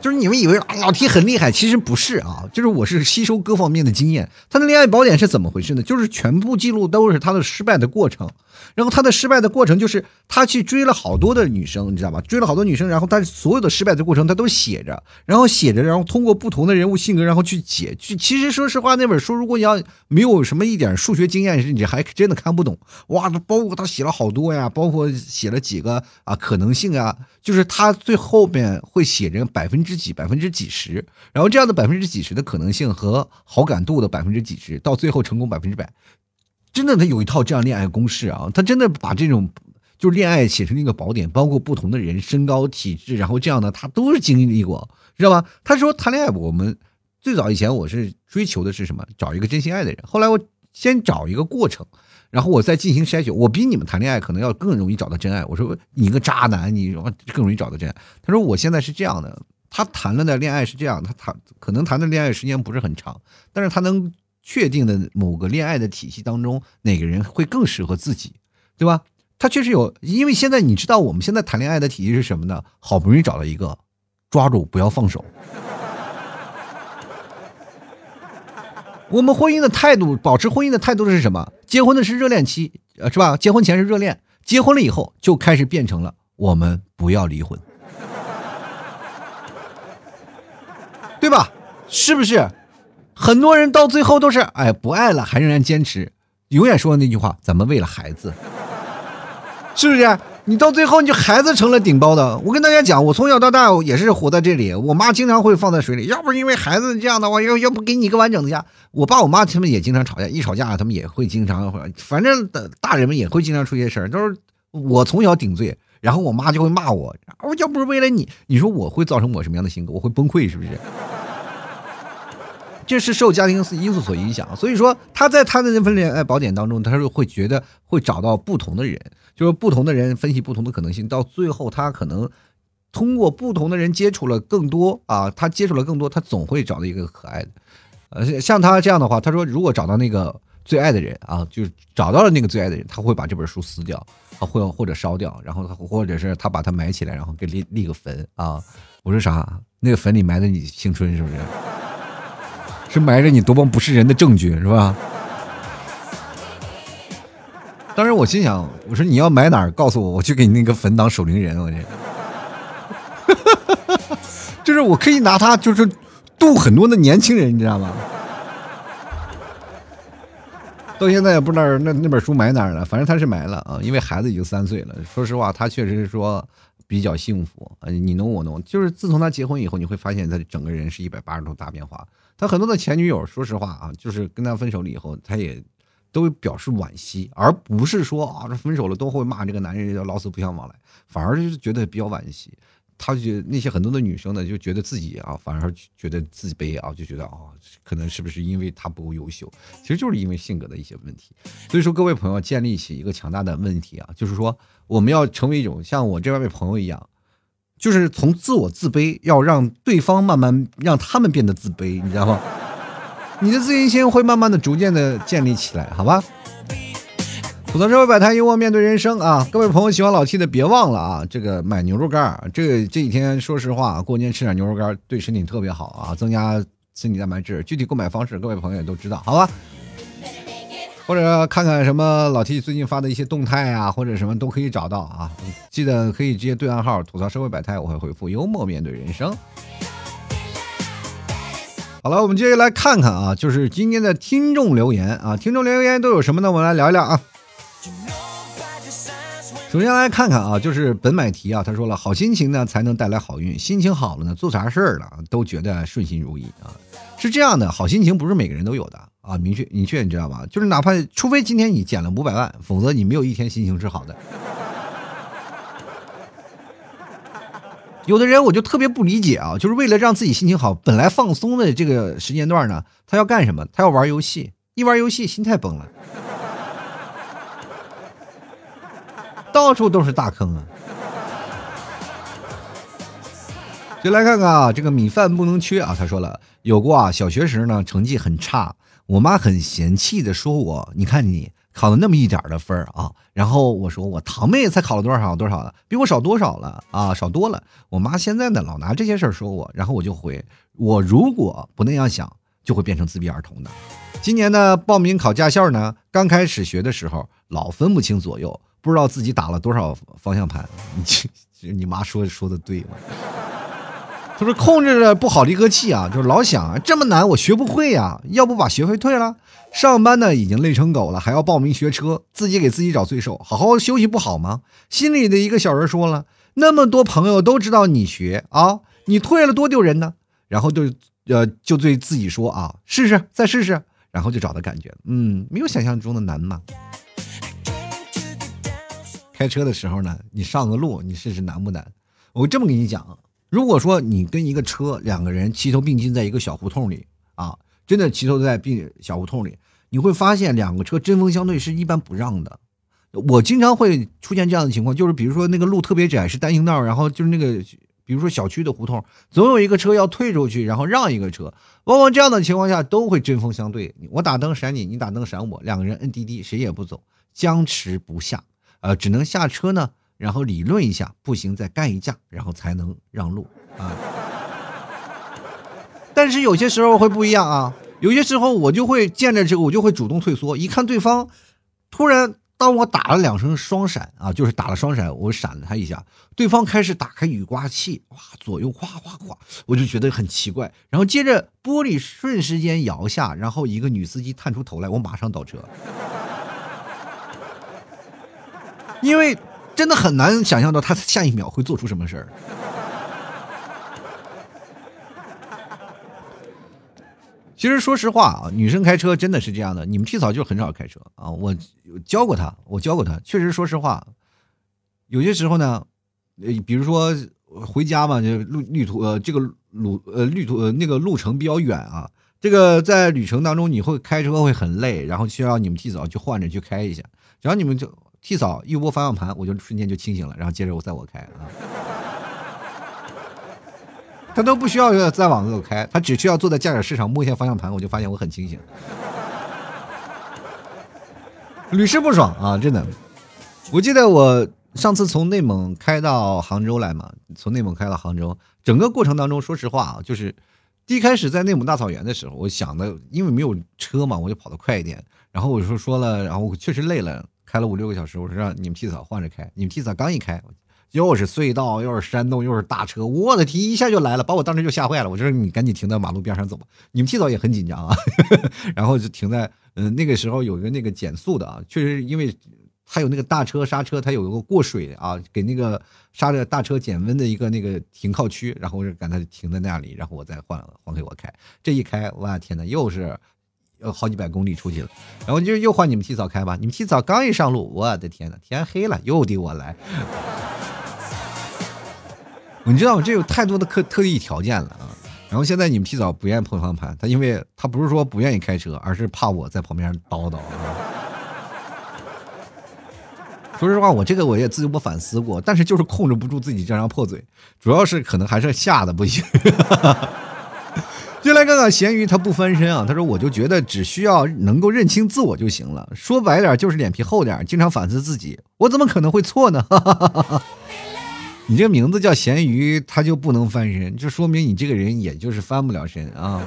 就是你们以为老 T 很厉害，其实不是啊，就是我是吸收各方面的经验。他的恋爱宝典是怎么回事呢？就是全部记录都是他的失败的过程。然后他的失败的过程就是他去追了好多的女生，你知道吧？追了好多女生，然后他所有的失败的过程他都写着，然后写着，然后通过不同的人物性格，然后去解。去其实说实话，那本书如果你要没有什么一点数学经验，你还真的看不懂。哇，包括他写了好多呀，包括写了几个啊可能性啊，就是他最后边会写着百分之之几、百分之几十，然后这样的百分之几十的可能性和好感度的百分之几十，到最后成功百分之百。真的，他有一套这样恋爱公式啊！他真的把这种就是恋爱写成一个宝典，包括不同的人身高、体质，然后这样的他都是经历过，知道吧？他说谈恋爱，我们最早以前我是追求的是什么？找一个真心爱的人。后来我先找一个过程，然后我再进行筛选。我比你们谈恋爱可能要更容易找到真爱。我说你个渣男，你更容易找到真爱。他说我现在是这样的，他谈了的恋爱是这样，他谈可能谈的恋爱时间不是很长，但是他能。确定的某个恋爱的体系当中，哪个人会更适合自己，对吧？他确实有，因为现在你知道我们现在谈恋爱的体系是什么呢？好不容易找到一个，抓住不要放手。我们婚姻的态度，保持婚姻的态度是什么？结婚的是热恋期，呃，是吧？结婚前是热恋，结婚了以后就开始变成了我们不要离婚，对吧？是不是？很多人到最后都是哎不爱了，还仍然坚持，永远说的那句话：咱们为了孩子，是不是？你到最后，你就孩子成了顶包的。我跟大家讲，我从小到大也是活在这里，我妈经常会放在水里。要不是因为孩子这样的话，要要不给你一个完整的家。我爸我妈他们也经常吵架，一吵架他们也会经常，反正大人们也会经常出些事儿，都是我从小顶罪。然后我妈就会骂我，我要不是为了你，你说我会造成我什么样的性格？我会崩溃是不是？这是受家庭因素所影响，所以说他在他的那份恋爱宝典当中，他是会觉得会找到不同的人，就是不同的人分析不同的可能性，到最后他可能通过不同的人接触了更多啊，他接触了更多，他总会找到一个可爱的。呃，像他这样的话，他说如果找到那个最爱的人啊，就是找到了那个最爱的人，他会把这本书撕掉，啊，或或者烧掉，然后他或者是他把它埋起来，然后给立立个坟啊。我说啥？那个坟里埋的你青春是不是？是埋着你多么不是人的证据是吧？当时我心想，我说你要埋哪儿，告诉我，我去给你那个坟当守灵人。我这，就是我可以拿它，就是渡很多的年轻人，你知道吗？到现在也不知道那那本书埋哪儿了，反正他是埋了啊，因为孩子已经三岁了。说实话，他确实是说比较幸福，你侬我侬。就是自从他结婚以后，你会发现他整个人是一百八十度大变化。他很多的前女友，说实话啊，就是跟他分手了以后，他也都表示惋惜，而不是说啊，这分手了都会骂这个男人叫老死不相往来，反而就是觉得比较惋惜。他就觉那些很多的女生呢，就觉得自己啊，反而觉得自卑啊，就觉得啊，可能是不是因为他不够优秀？其实就是因为性格的一些问题。所以说，各位朋友建立起一个强大的问题啊，就是说我们要成为一种像我这位朋友一样。就是从自我自卑，要让对方慢慢让他们变得自卑，你知道吗？你的自信心会慢慢的、逐渐的建立起来，好吧？吐槽社会百态，幽默面对人生啊！各位朋友喜欢老 T 的，别忘了啊，这个买牛肉干这个这几天说实话，过年吃点牛肉干对身体特别好啊，增加身体蛋白质。具体购买方式，各位朋友也都知道，好吧？或者看看什么老 T 最近发的一些动态啊，或者什么都可以找到啊。记得可以直接对暗号吐槽社会百态，我会回复幽默面对人生。好了，我们接下来看看啊，就是今天的听众留言啊，听众留言都有什么呢？我们来聊一聊啊。首先来看看啊，就是本买题啊，他说了，好心情呢才能带来好运，心情好了呢，做啥事儿了都觉得顺心如意啊。是这样的，好心情不是每个人都有的。啊，明确明确，你知道吗？就是哪怕除非今天你捡了五百万，否则你没有一天心情是好的。有的人我就特别不理解啊，就是为了让自己心情好，本来放松的这个时间段呢，他要干什么？他要玩游戏，一玩游戏心态崩了，到处都是大坑啊！就来看看啊，这个米饭不能缺啊。他说了，有过啊，小学时呢成绩很差。我妈很嫌弃的说：“我，你看你考了那么一点的分啊。”然后我说：“我堂妹才考了多少多少了，比我少多少了啊，少多了。”我妈现在呢，老拿这些事儿说我，然后我就回：“我如果不那样想，就会变成自闭儿童的。”今年呢，报名考驾校呢，刚开始学的时候，老分不清左右，不知道自己打了多少方向盘。你 你妈说说的对吗？他说：“控制着不好离合器啊，就是老想啊，这么难我学不会呀，要不把学费退了？上班呢已经累成狗了，还要报名学车，自己给自己找罪受，好好休息不好吗？心里的一个小人说了，那么多朋友都知道你学啊，你退了多丢人呢。然后就呃就对自己说啊，试试再试试，然后就找到感觉，嗯，没有想象中的难嘛。开车的时候呢，你上个路，你试试难不难？我这么跟你讲。”如果说你跟一个车两个人齐头并进在一个小胡同里啊，真的齐头在并小胡同里，你会发现两个车针锋相对是一般不让的。我经常会出现这样的情况，就是比如说那个路特别窄是单行道，然后就是那个比如说小区的胡同，总有一个车要退出去，然后让一个车，往往这样的情况下都会针锋相对。我打灯闪你，你打灯闪我，两个人摁滴滴谁也不走，僵持不下，呃，只能下车呢。然后理论一下，不行再干一架，然后才能让路啊。但是有些时候会不一样啊，有些时候我就会见着这个，我就会主动退缩。一看对方突然当我打了两声双闪啊，就是打了双闪，我闪了他一下，对方开始打开雨刮器，哇，左右哗哗哗，我就觉得很奇怪。然后接着玻璃瞬时间摇下，然后一个女司机探出头来，我马上倒车，因为。真的很难想象到他下一秒会做出什么事儿。其实说实话啊，女生开车真的是这样的。你们替嫂就很少开车啊，我教过她，我教过她。确实，说实话，有些时候呢，呃，比如说回家嘛，就路旅途呃这个路呃旅途呃那个路程比较远啊，这个在旅程当中你会开车会很累，然后需要你们替嫂去换着去开一下，然后你们就替嫂一握方向盘，我就瞬间就清醒了，然后接着我再我开啊。他都不需要再往右开，他只需要坐在驾驶室上摸一下方向盘，我就发现我很清醒，屡试不爽啊！真的，我记得我上次从内蒙开到杭州来嘛，从内蒙开到杭州，整个过程当中，说实话啊，就是第一开始在内蒙大草原的时候，我想的，因为没有车嘛，我就跑得快一点，然后我说说了，然后我确实累了，开了五六个小时，我说让你们替嫂换着开，你们替嫂刚一开。又是隧道，又是山洞，又是大车，我的天，一下就来了，把我当时就吓坏了。我说你赶紧停在马路边上走吧。你们提早也很紧张啊，然后就停在嗯那个时候有一个那个减速的啊，确实因为它有那个大车刹车，它有一个过水啊，给那个刹着大车减温的一个那个停靠区，然后我就赶它停在那里，然后我再换换给我开。这一开，我的天呐，又是有好几百公里出去了。然后就又换你们提早开吧。你们提早刚一上路，我的天呐，天黑了，又得我来。你知道这有太多的特特异条件了啊！然后现在你们提早不愿意碰方向盘，他因为他不是说不愿意开车，而是怕我在旁边叨叨。说实话，我这个我也自己我反思过，但是就是控制不住自己这张破嘴，主要是可能还是吓得不行。就来看看咸鱼，他不翻身啊！他说：“我就觉得只需要能够认清自我就行了。说白点就是脸皮厚点，经常反思自己，我怎么可能会错呢？” 你这个名字叫咸鱼，他就不能翻身，就说明你这个人也就是翻不了身啊。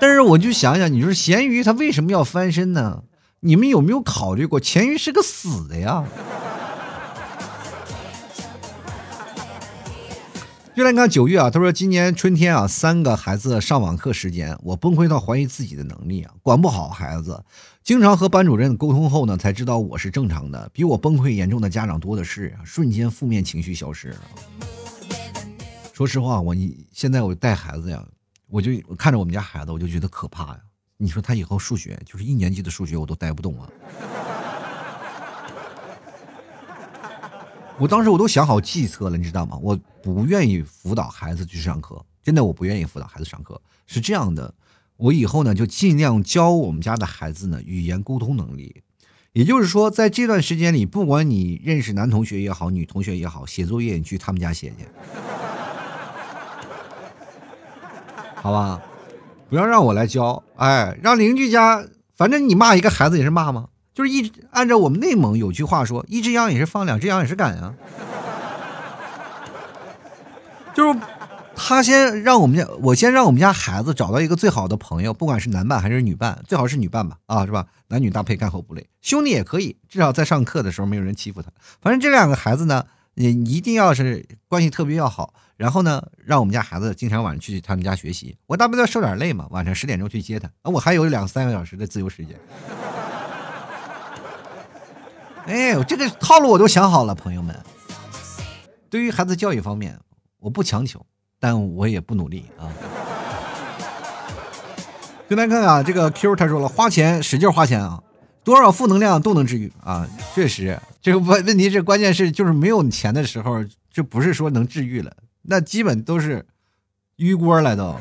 但是我就想想，你说咸鱼他为什么要翻身呢？你们有没有考虑过，咸鱼是个死的呀？就来你看九月啊，他说今年春天啊，三个孩子上网课时间，我崩溃到怀疑自己的能力啊，管不好孩子。经常和班主任沟通后呢，才知道我是正常的。比我崩溃严重的家长多的是啊，瞬间负面情绪消失了。说实话，我你现在我带孩子呀，我就看着我们家孩子，我就觉得可怕呀。你说他以后数学就是一年级的数学我都带不动啊。我当时我都想好计策了，你知道吗？我不愿意辅导孩子去上课，真的我不愿意辅导孩子上课。是这样的。我以后呢，就尽量教我们家的孩子呢语言沟通能力，也就是说，在这段时间里，不管你认识男同学也好，女同学也好，写作业你去他们家写去，好吧？不要让我来教，哎，让邻居家，反正你骂一个孩子也是骂吗？就是一按照我们内蒙有句话说，一只羊也是放，两只羊也是赶啊，就是。他先让我们家，我先让我们家孩子找到一个最好的朋友，不管是男伴还是女伴，最好是女伴吧，啊，是吧？男女搭配，干活不累。兄弟也可以，至少在上课的时候没有人欺负他。反正这两个孩子呢，也一定要是关系特别要好。然后呢，让我们家孩子经常晚上去他们家学习，我大不了受点累嘛，晚上十点钟去接他，啊，我还有两三个小时的自由时间。哎，这个套路我都想好了，朋友们。对于孩子教育方面，我不强求。但我也不努力啊！就来看啊，这个 Q 他说了，花钱使劲花钱啊，多少负能量都能治愈啊！确实，这个问问题是关键是就是没有钱的时候，就不是说能治愈了，那基本都是淤锅了都。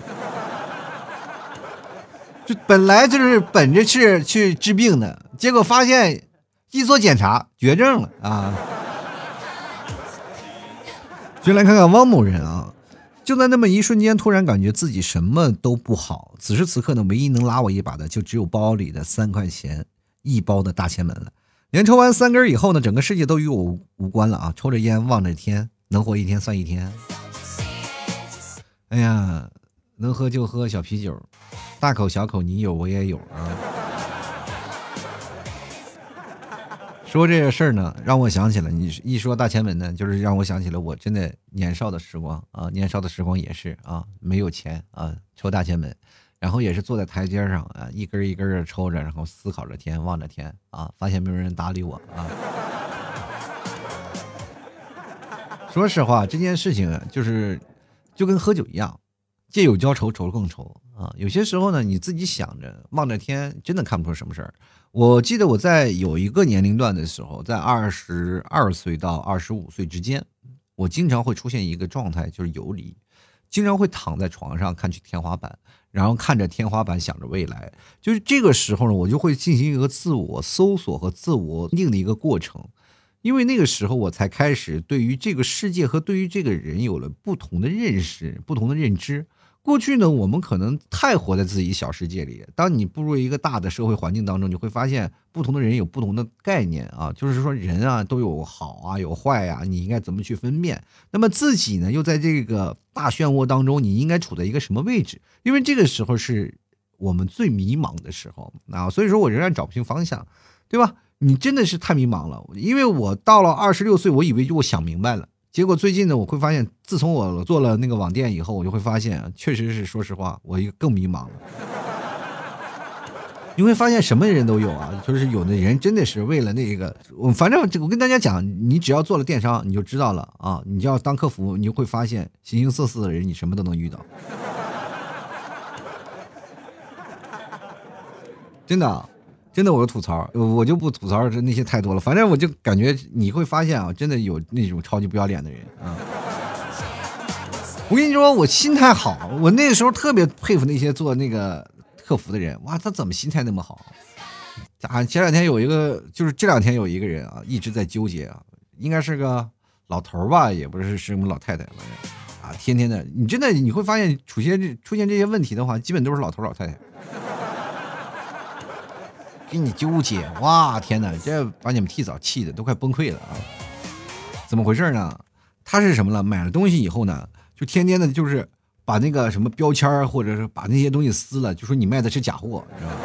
就本来就是本着是去治病的，结果发现一做检查绝症了啊！就来看看汪某人啊。就在那么一瞬间，突然感觉自己什么都不好。此时此刻呢，唯一能拉我一把的，就只有包里的三块钱一包的大前门了。连抽完三根以后呢，整个世界都与我无关了啊！抽着烟，望着天，能活一天算一天。哎呀，能喝就喝小啤酒，大口小口，你有我也有啊。说这个事儿呢，让我想起了你一说大前门呢，就是让我想起了我真的年少的时光啊，年少的时光也是啊，没有钱啊，抽大前门，然后也是坐在台阶上啊，一根一根的抽着，然后思考着天，望着天啊，发现没有人搭理我啊。说实话，这件事情就是就跟喝酒一样，借酒浇愁，愁更愁啊。有些时候呢，你自己想着望着天，真的看不出什么事儿。我记得我在有一个年龄段的时候，在二十二岁到二十五岁之间，我经常会出现一个状态，就是游离，经常会躺在床上看去天花板，然后看着天花板想着未来。就是这个时候呢，我就会进行一个自我搜索和自我定的一个过程。因为那个时候，我才开始对于这个世界和对于这个人有了不同的认识、不同的认知。过去呢，我们可能太活在自己小世界里。当你步入一个大的社会环境当中，你会发现不同的人有不同的概念啊，就是说人啊都有好啊有坏呀，你应该怎么去分辨？那么自己呢，又在这个大漩涡当中，你应该处在一个什么位置？因为这个时候是我们最迷茫的时候啊，所以说我仍然找不清方向，对吧？你真的是太迷茫了，因为我到了二十六岁，我以为就我想明白了，结果最近呢，我会发现，自从我做了那个网店以后，我就会发现，确实是，说实话，我更迷茫了。你会发现什么人都有啊，就是有的人真的是为了那个，我反正我跟大家讲，你只要做了电商，你就知道了啊，你就要当客服，你就会发现形形色色的人，你什么都能遇到，真的。真的，我吐槽，我就不吐槽这那些太多了。反正我就感觉你会发现啊，真的有那种超级不要脸的人啊。我跟你说，我心态好，我那个时候特别佩服那些做那个客服的人。哇，他怎么心态那么好？啊，前两天有一个，就是这两天有一个人啊，一直在纠结啊，应该是个老头吧，也不是是什么老太太，啊，天天的，你真的你会发现出现这出现这些问题的话，基本都是老头老太太。给你纠结哇！天哪，这把你们替嫂气的都快崩溃了啊！怎么回事呢？他是什么了？买了东西以后呢，就天天的，就是把那个什么标签或者是把那些东西撕了，就说你卖的是假货，知道吧？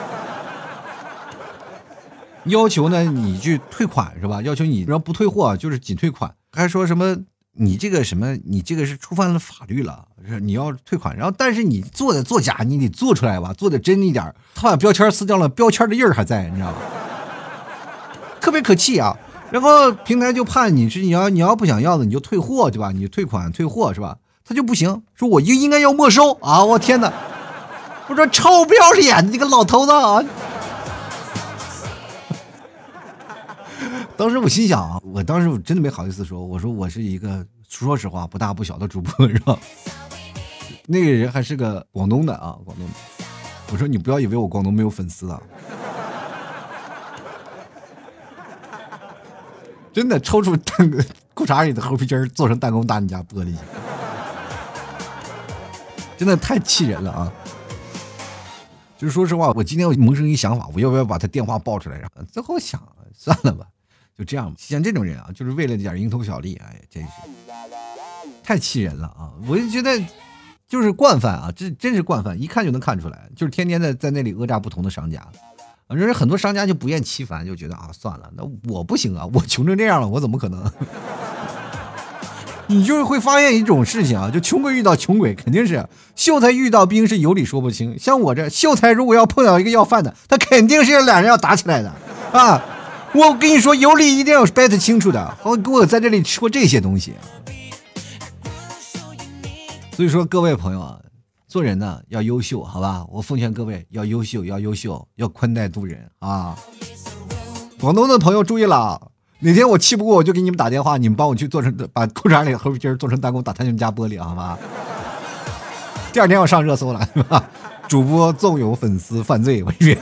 要求呢，你去退款是吧？要求你要不退货就是仅退款，还说什么？你这个什么？你这个是触犯了法律了，是你要退款。然后，但是你做的作假，你得做出来吧，做的真一点。他把标签撕掉了，标签的印儿还在，你知道吧？特别可气啊！然后平台就判你是你要你要不想要的，你就退货，对吧？你退款退货是吧？他就不行，说我就应该要没收啊！我天哪！我说臭不要脸的这个老头子啊！当时我心想啊，我当时我真的没好意思说，我说我是一个说实话不大不小的主播是吧？那个人还是个广东的啊，广东的。我说你不要以为我广东没有粉丝啊，真的抽出蛋裤衩里的猴皮筋做成弹弓打你家玻璃，真的太气人了啊！就是说实话，我今天我萌生一想法，我要不要把他电话报出来？然后最后想算了吧。就这样像这种人啊，就是为了点蝇头小利，哎，真是太气人了啊！我就觉得就是惯犯啊，这真是惯犯，一看就能看出来，就是天天的在那里讹诈不同的商家。反正很多商家就不厌其烦，就觉得啊，算了，那我不行啊，我穷成这样了，我怎么可能？你就是会发现一种事情啊，就穷鬼遇到穷鬼，肯定是秀才遇到兵是有理说不清。像我这秀才，如果要碰到一个要饭的，他肯定是两人要打起来的啊。我跟你说，有理一定要掰得清楚的。好，给我在这里吃过这些东西。所以说，各位朋友啊，做人呢要优秀，好吧？我奉劝各位要优秀，要优秀，要宽待度人啊。广东的朋友注意了，哪天我气不过，我就给你们打电话，你们帮我去做成，把裤衩里的猴皮筋做成弹弓打他们家玻璃，好吧？第二天我上热搜了，主播纵有粉丝犯罪，我晕。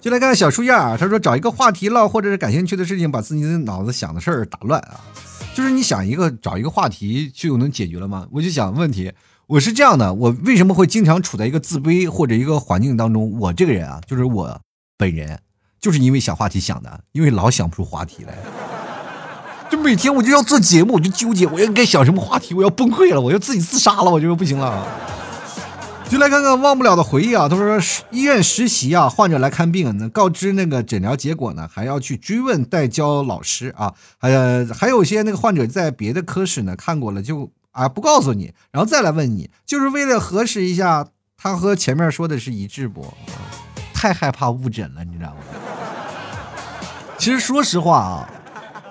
就来看看小树叶啊，他说找一个话题唠，或者是感兴趣的事情，把自己的脑子想的事儿打乱啊。就是你想一个找一个话题就能解决了吗？我就想问题，我是这样的，我为什么会经常处在一个自卑或者一个环境当中？我这个人啊，就是我本人，就是因为想话题想的，因为老想不出话题来，就每天我就要做节目，我就纠结我应该想什么话题，我要崩溃了，我要自己自杀了，我就不行了。就来看看忘不了的回忆啊！他说医院实习啊，患者来看病，呢，告知那个诊疗结果呢，还要去追问代教老师啊。还呃，还有些那个患者在别的科室呢看过了，就啊不告诉你，然后再来问你，就是为了核实一下他和前面说的是一致不？太害怕误诊了，你知道吗？其实说实话啊，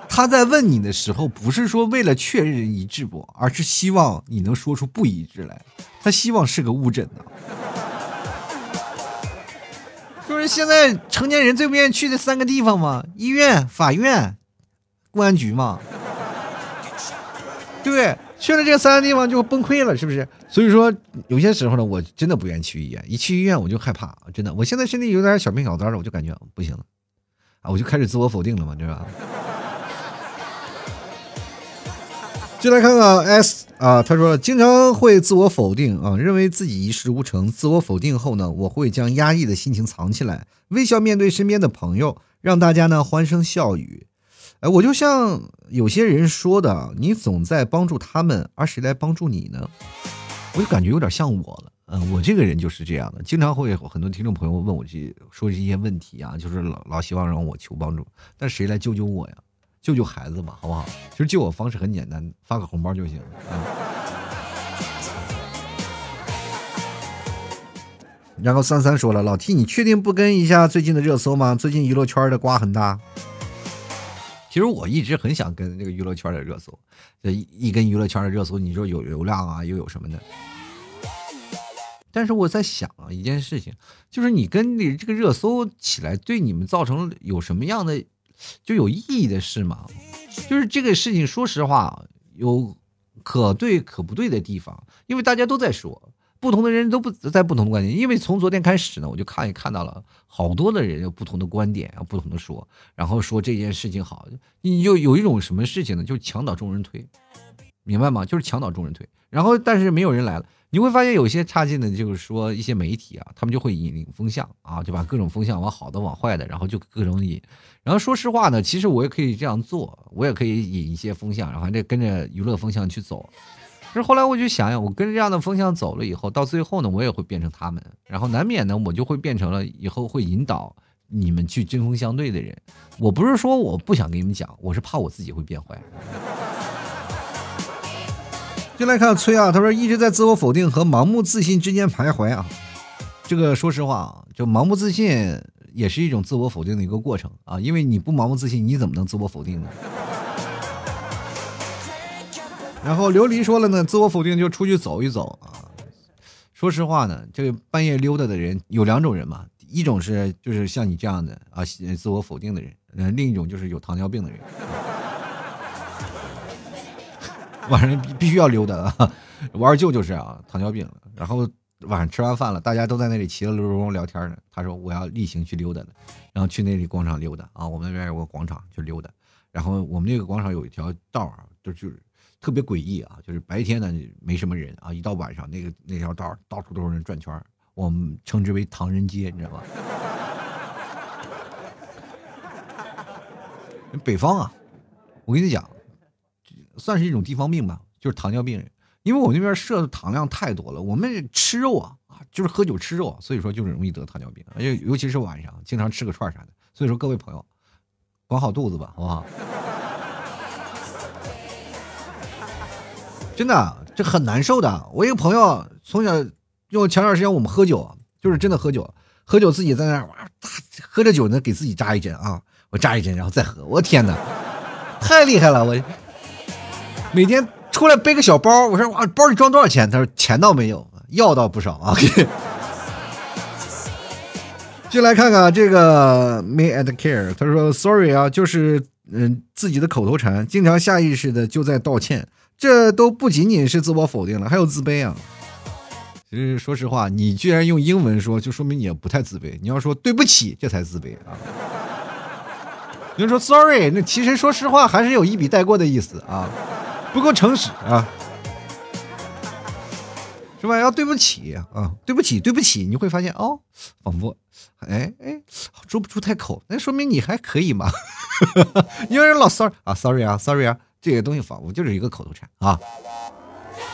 他在问你的时候，不是说为了确认一致不，而是希望你能说出不一致来。他希望是个误诊呢。就是现在成年人最不愿意去的三个地方嘛：医院、法院、公安局嘛，对？去了这三个地方就崩溃了，是不是？所以说，有些时候呢，我真的不愿意去医院。一去医院我就害怕，真的。我现在身体有点小病小灾的，我就感觉不行了，啊，我就开始自我否定了嘛，对吧？就来看看 S 啊，他说经常会自我否定啊，认为自己一事无成。自我否定后呢，我会将压抑的心情藏起来，微笑面对身边的朋友，让大家呢欢声笑语。哎，我就像有些人说的，你总在帮助他们，而谁来帮助你呢？我就感觉有点像我了。嗯，我这个人就是这样的，经常会有很多听众朋友问我这说这些问题啊，就是老老希望让我求帮助，但谁来救救我呀？救救孩子吧，好不好？其实救我方式很简单，发个红包就行啊。然后三三说了，老 T，你确定不跟一下最近的热搜吗？最近娱乐圈的瓜很大。其实我一直很想跟这个娱乐圈的热搜，这一跟娱乐圈的热搜，你说有流量啊，又有什么的？但是我在想啊，一件事情，就是你跟你这个热搜起来，对你们造成有什么样的就有意义的事吗？就是这个事情，说实话，有可对可不对的地方，因为大家都在说。不同的人都不在不同的观点，因为从昨天开始呢，我就看也看到了好多的人有不同的观点，不同的说，然后说这件事情好，你就有一种什么事情呢？就是墙倒众人推，明白吗？就是墙倒众人推，然后但是没有人来了，你会发现有些差劲的，就是说一些媒体啊，他们就会引领风向啊，就把各种风向往好的往坏的，然后就各种引。然后说实话呢，其实我也可以这样做，我也可以引一些风向，然后这跟着娱乐风向去走。是后来我就想想，我跟着这样的风向走了以后，到最后呢，我也会变成他们，然后难免呢，我就会变成了以后会引导你们去针锋相对的人。我不是说我不想跟你们讲，我是怕我自己会变坏。就来看崔啊，他说一直在自我否定和盲目自信之间徘徊啊。这个说实话啊，就盲目自信也是一种自我否定的一个过程啊，因为你不盲目自信，你怎么能自我否定呢？然后琉璃说了呢，自我否定就出去走一走啊。说实话呢，这个半夜溜达的人有两种人嘛，一种是就是像你这样的啊，自我否定的人，呃，另一种就是有糖尿病的人，晚上必须要溜达啊。我二舅就是啊，糖尿病，然后晚上吃完饭了，大家都在那里其乐融融聊天呢，他说我要例行去溜达的，然后去那里广场溜达啊，我们那边有个广场去溜达，然后我们那个广场有一条道啊，就就是。特别诡异啊！就是白天呢没什么人啊，一到晚上那个那条道到处都是人转圈我们称之为唐人街，你知道吗？北方啊，我跟你讲，算是一种地方病吧，就是糖尿病人，因为我那边摄的糖量太多了，我们吃肉啊啊，就是喝酒吃肉，所以说就是容易得糖尿病，而且尤其是晚上经常吃个串啥的，所以说各位朋友，管好肚子吧，好不好？真的，这很难受的。我一个朋友从小，就前段时间我们喝酒，就是真的喝酒，喝酒自己在那哇，喝着酒呢，给自己扎一针啊，我扎一针，然后再喝。我天哪，太厉害了！我每天出来背个小包，我说哇，包里装多少钱？他说钱倒没有，药倒不少啊。就来看看这个 me and care，他说 sorry 啊，就是嗯自己的口头禅，经常下意识的就在道歉。这都不仅仅是自我否定了，还有自卑啊！其实说实话，你居然用英文说，就说明你也不太自卑。你要说对不起，这才自卑啊！你说 sorry，那其实说实话还是有一笔带过的意思啊，不够诚实啊，是吧？要对不起啊，对不起，对不起，你会发现哦，仿佛哎哎说不出太口，那说明你还可以嘛。因为老 sorry 啊，sorry 啊，sorry 啊。这些东西仿佛就是一个口头禅啊！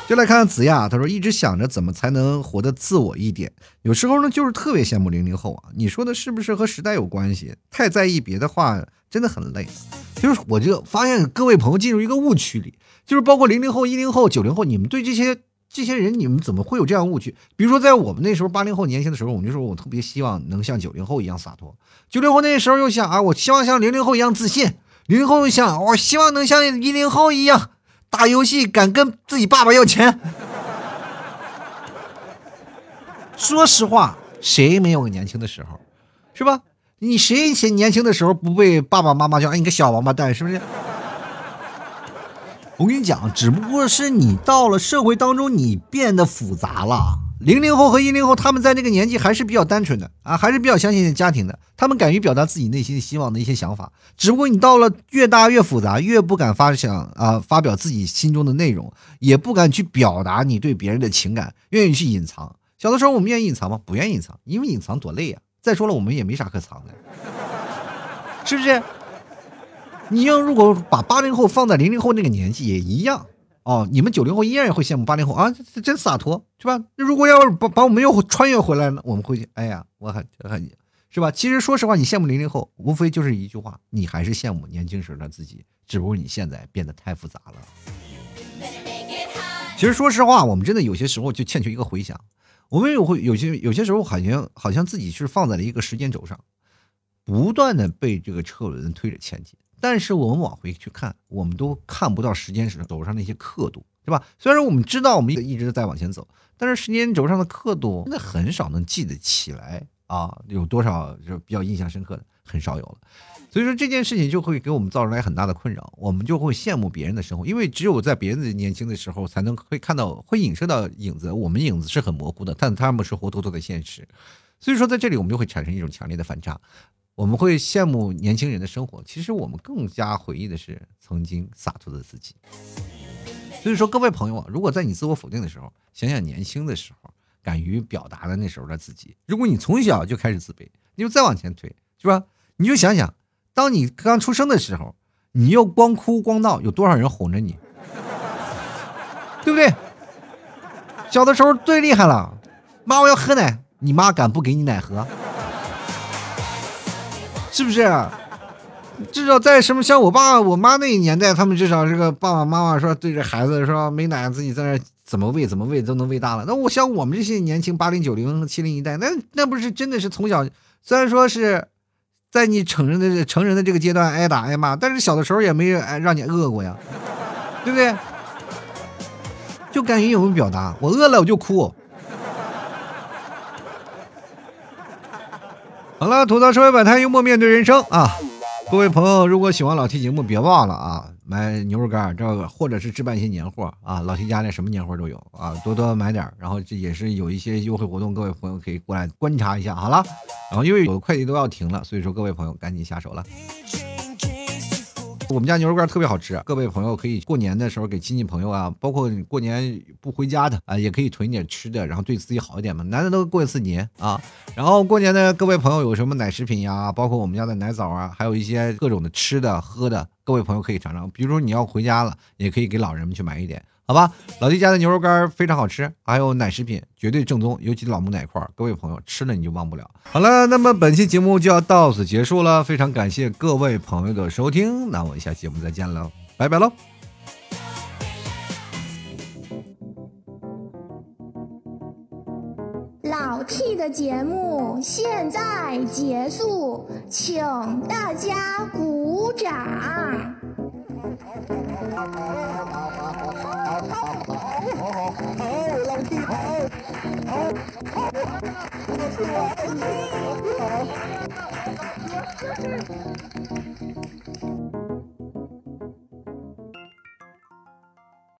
就来看看子亚，他说一直想着怎么才能活得自我一点。有时候呢，就是特别羡慕零零后啊。你说的是不是和时代有关系？太在意别的话真的很累。就是我就发现各位朋友进入一个误区里，就是包括零零后、一零后、九零后，你们对这些这些人，你们怎么会有这样误区？比如说在我们那时候八零后年轻的时候，我们就说我特别希望能像九零后一样洒脱。九零后那时候又想啊，我希望像零零后一样自信。零零后又想，我希望能像一零后一样打游戏，敢跟自己爸爸要钱。说实话，谁没有个年轻的时候，是吧？你谁前年轻的时候不被爸爸妈妈叫？哎，你个小王八蛋，是不是？我跟你讲，只不过是你到了社会当中，你变得复杂了。零零后和一零后，他们在那个年纪还是比较单纯的啊，还是比较相信家庭的。他们敢于表达自己内心希望的一些想法。只不过你到了越大越复杂，越不敢发想啊，发表自己心中的内容，也不敢去表达你对别人的情感，愿意去隐藏。小的时候我们愿意隐藏吗？不愿意隐藏，因为隐藏多累啊。再说了，我们也没啥可藏的，是不是？你要如果把八零后放在零零后那个年纪也一样。哦，你们九零后依然也会羡慕八零后啊，这真洒脱，是吧？那如果要是把把我们又穿越回来呢，我们会，哎呀，我很很，是吧？其实说实话，你羡慕零零后，无非就是一句话，你还是羡慕年轻时的自己，只不过你现在变得太复杂了。其实说实话，我们真的有些时候就欠缺一个回想，我们有会有些有些时候好像好像自己是放在了一个时间轴上，不断的被这个车轮推着前进。但是我们往回去看，我们都看不到时间轴上那些刻度，对吧？虽然我们知道我们一直在往前走，但是时间轴上的刻度真的很少能记得起来啊！有多少就比较印象深刻的，很少有了。所以说这件事情就会给我们造成来很大的困扰，我们就会羡慕别人的生活，因为只有在别人的年轻的时候，才能会看到，会影射到影子。我们影子是很模糊的，但他们是活脱脱的现实。所以说在这里，我们就会产生一种强烈的反差。我们会羡慕年轻人的生活，其实我们更加回忆的是曾经洒脱的自己。所以说，各位朋友啊，如果在你自我否定的时候，想想年轻的时候，敢于表达的那时候的自己。如果你从小就开始自卑，你就再往前推，是吧？你就想想，当你刚出生的时候，你又光哭光闹，有多少人哄着你，对不对？小的时候最厉害了，妈，我要喝奶，你妈敢不给你奶喝？是不是？至少在什么像我爸我妈那年代，他们至少这个爸爸妈妈说对着孩子说没奶自己在那怎么喂怎么喂都能喂大了。那我像我们这些年轻八零九零七零一代，那那不是真的是从小虽然说是在你成人的成人的这个阶段挨打挨骂，但是小的时候也没让你饿过呀，对不对？就敢于勇于表达，我饿了我就哭。好了，吐槽社会百态，幽默面对人生啊！各位朋友，如果喜欢老 T 节目，别忘了啊，买牛肉干这个，或者是置办一些年货啊，老 T 家里什么年货都有啊，多多买点然后这也是有一些优惠活动，各位朋友可以过来观察一下。好了，然后因为有的快递都要停了，所以说各位朋友赶紧下手了。我们家牛肉干特别好吃，各位朋友可以过年的时候给亲戚朋友啊，包括过年不回家的啊，也可以囤一点吃的，然后对自己好一点嘛。难得都过一次年啊，然后过年的各位朋友有什么奶食品呀，包括我们家的奶枣啊，还有一些各种的吃的喝的，各位朋友可以尝尝。比如说你要回家了，也可以给老人们去买一点。好吧，老弟家的牛肉干非常好吃，还有奶食品绝对正宗，尤其老母奶块，各位朋友吃了你就忘不了。好了，那么本期节目就要到此结束了，非常感谢各位朋友的收听，那我们下期节目再见了，拜拜喽。老 T 的节目现在结束，请大家鼓掌。好，好，老弟，好，好，好，我是我，我是我，好。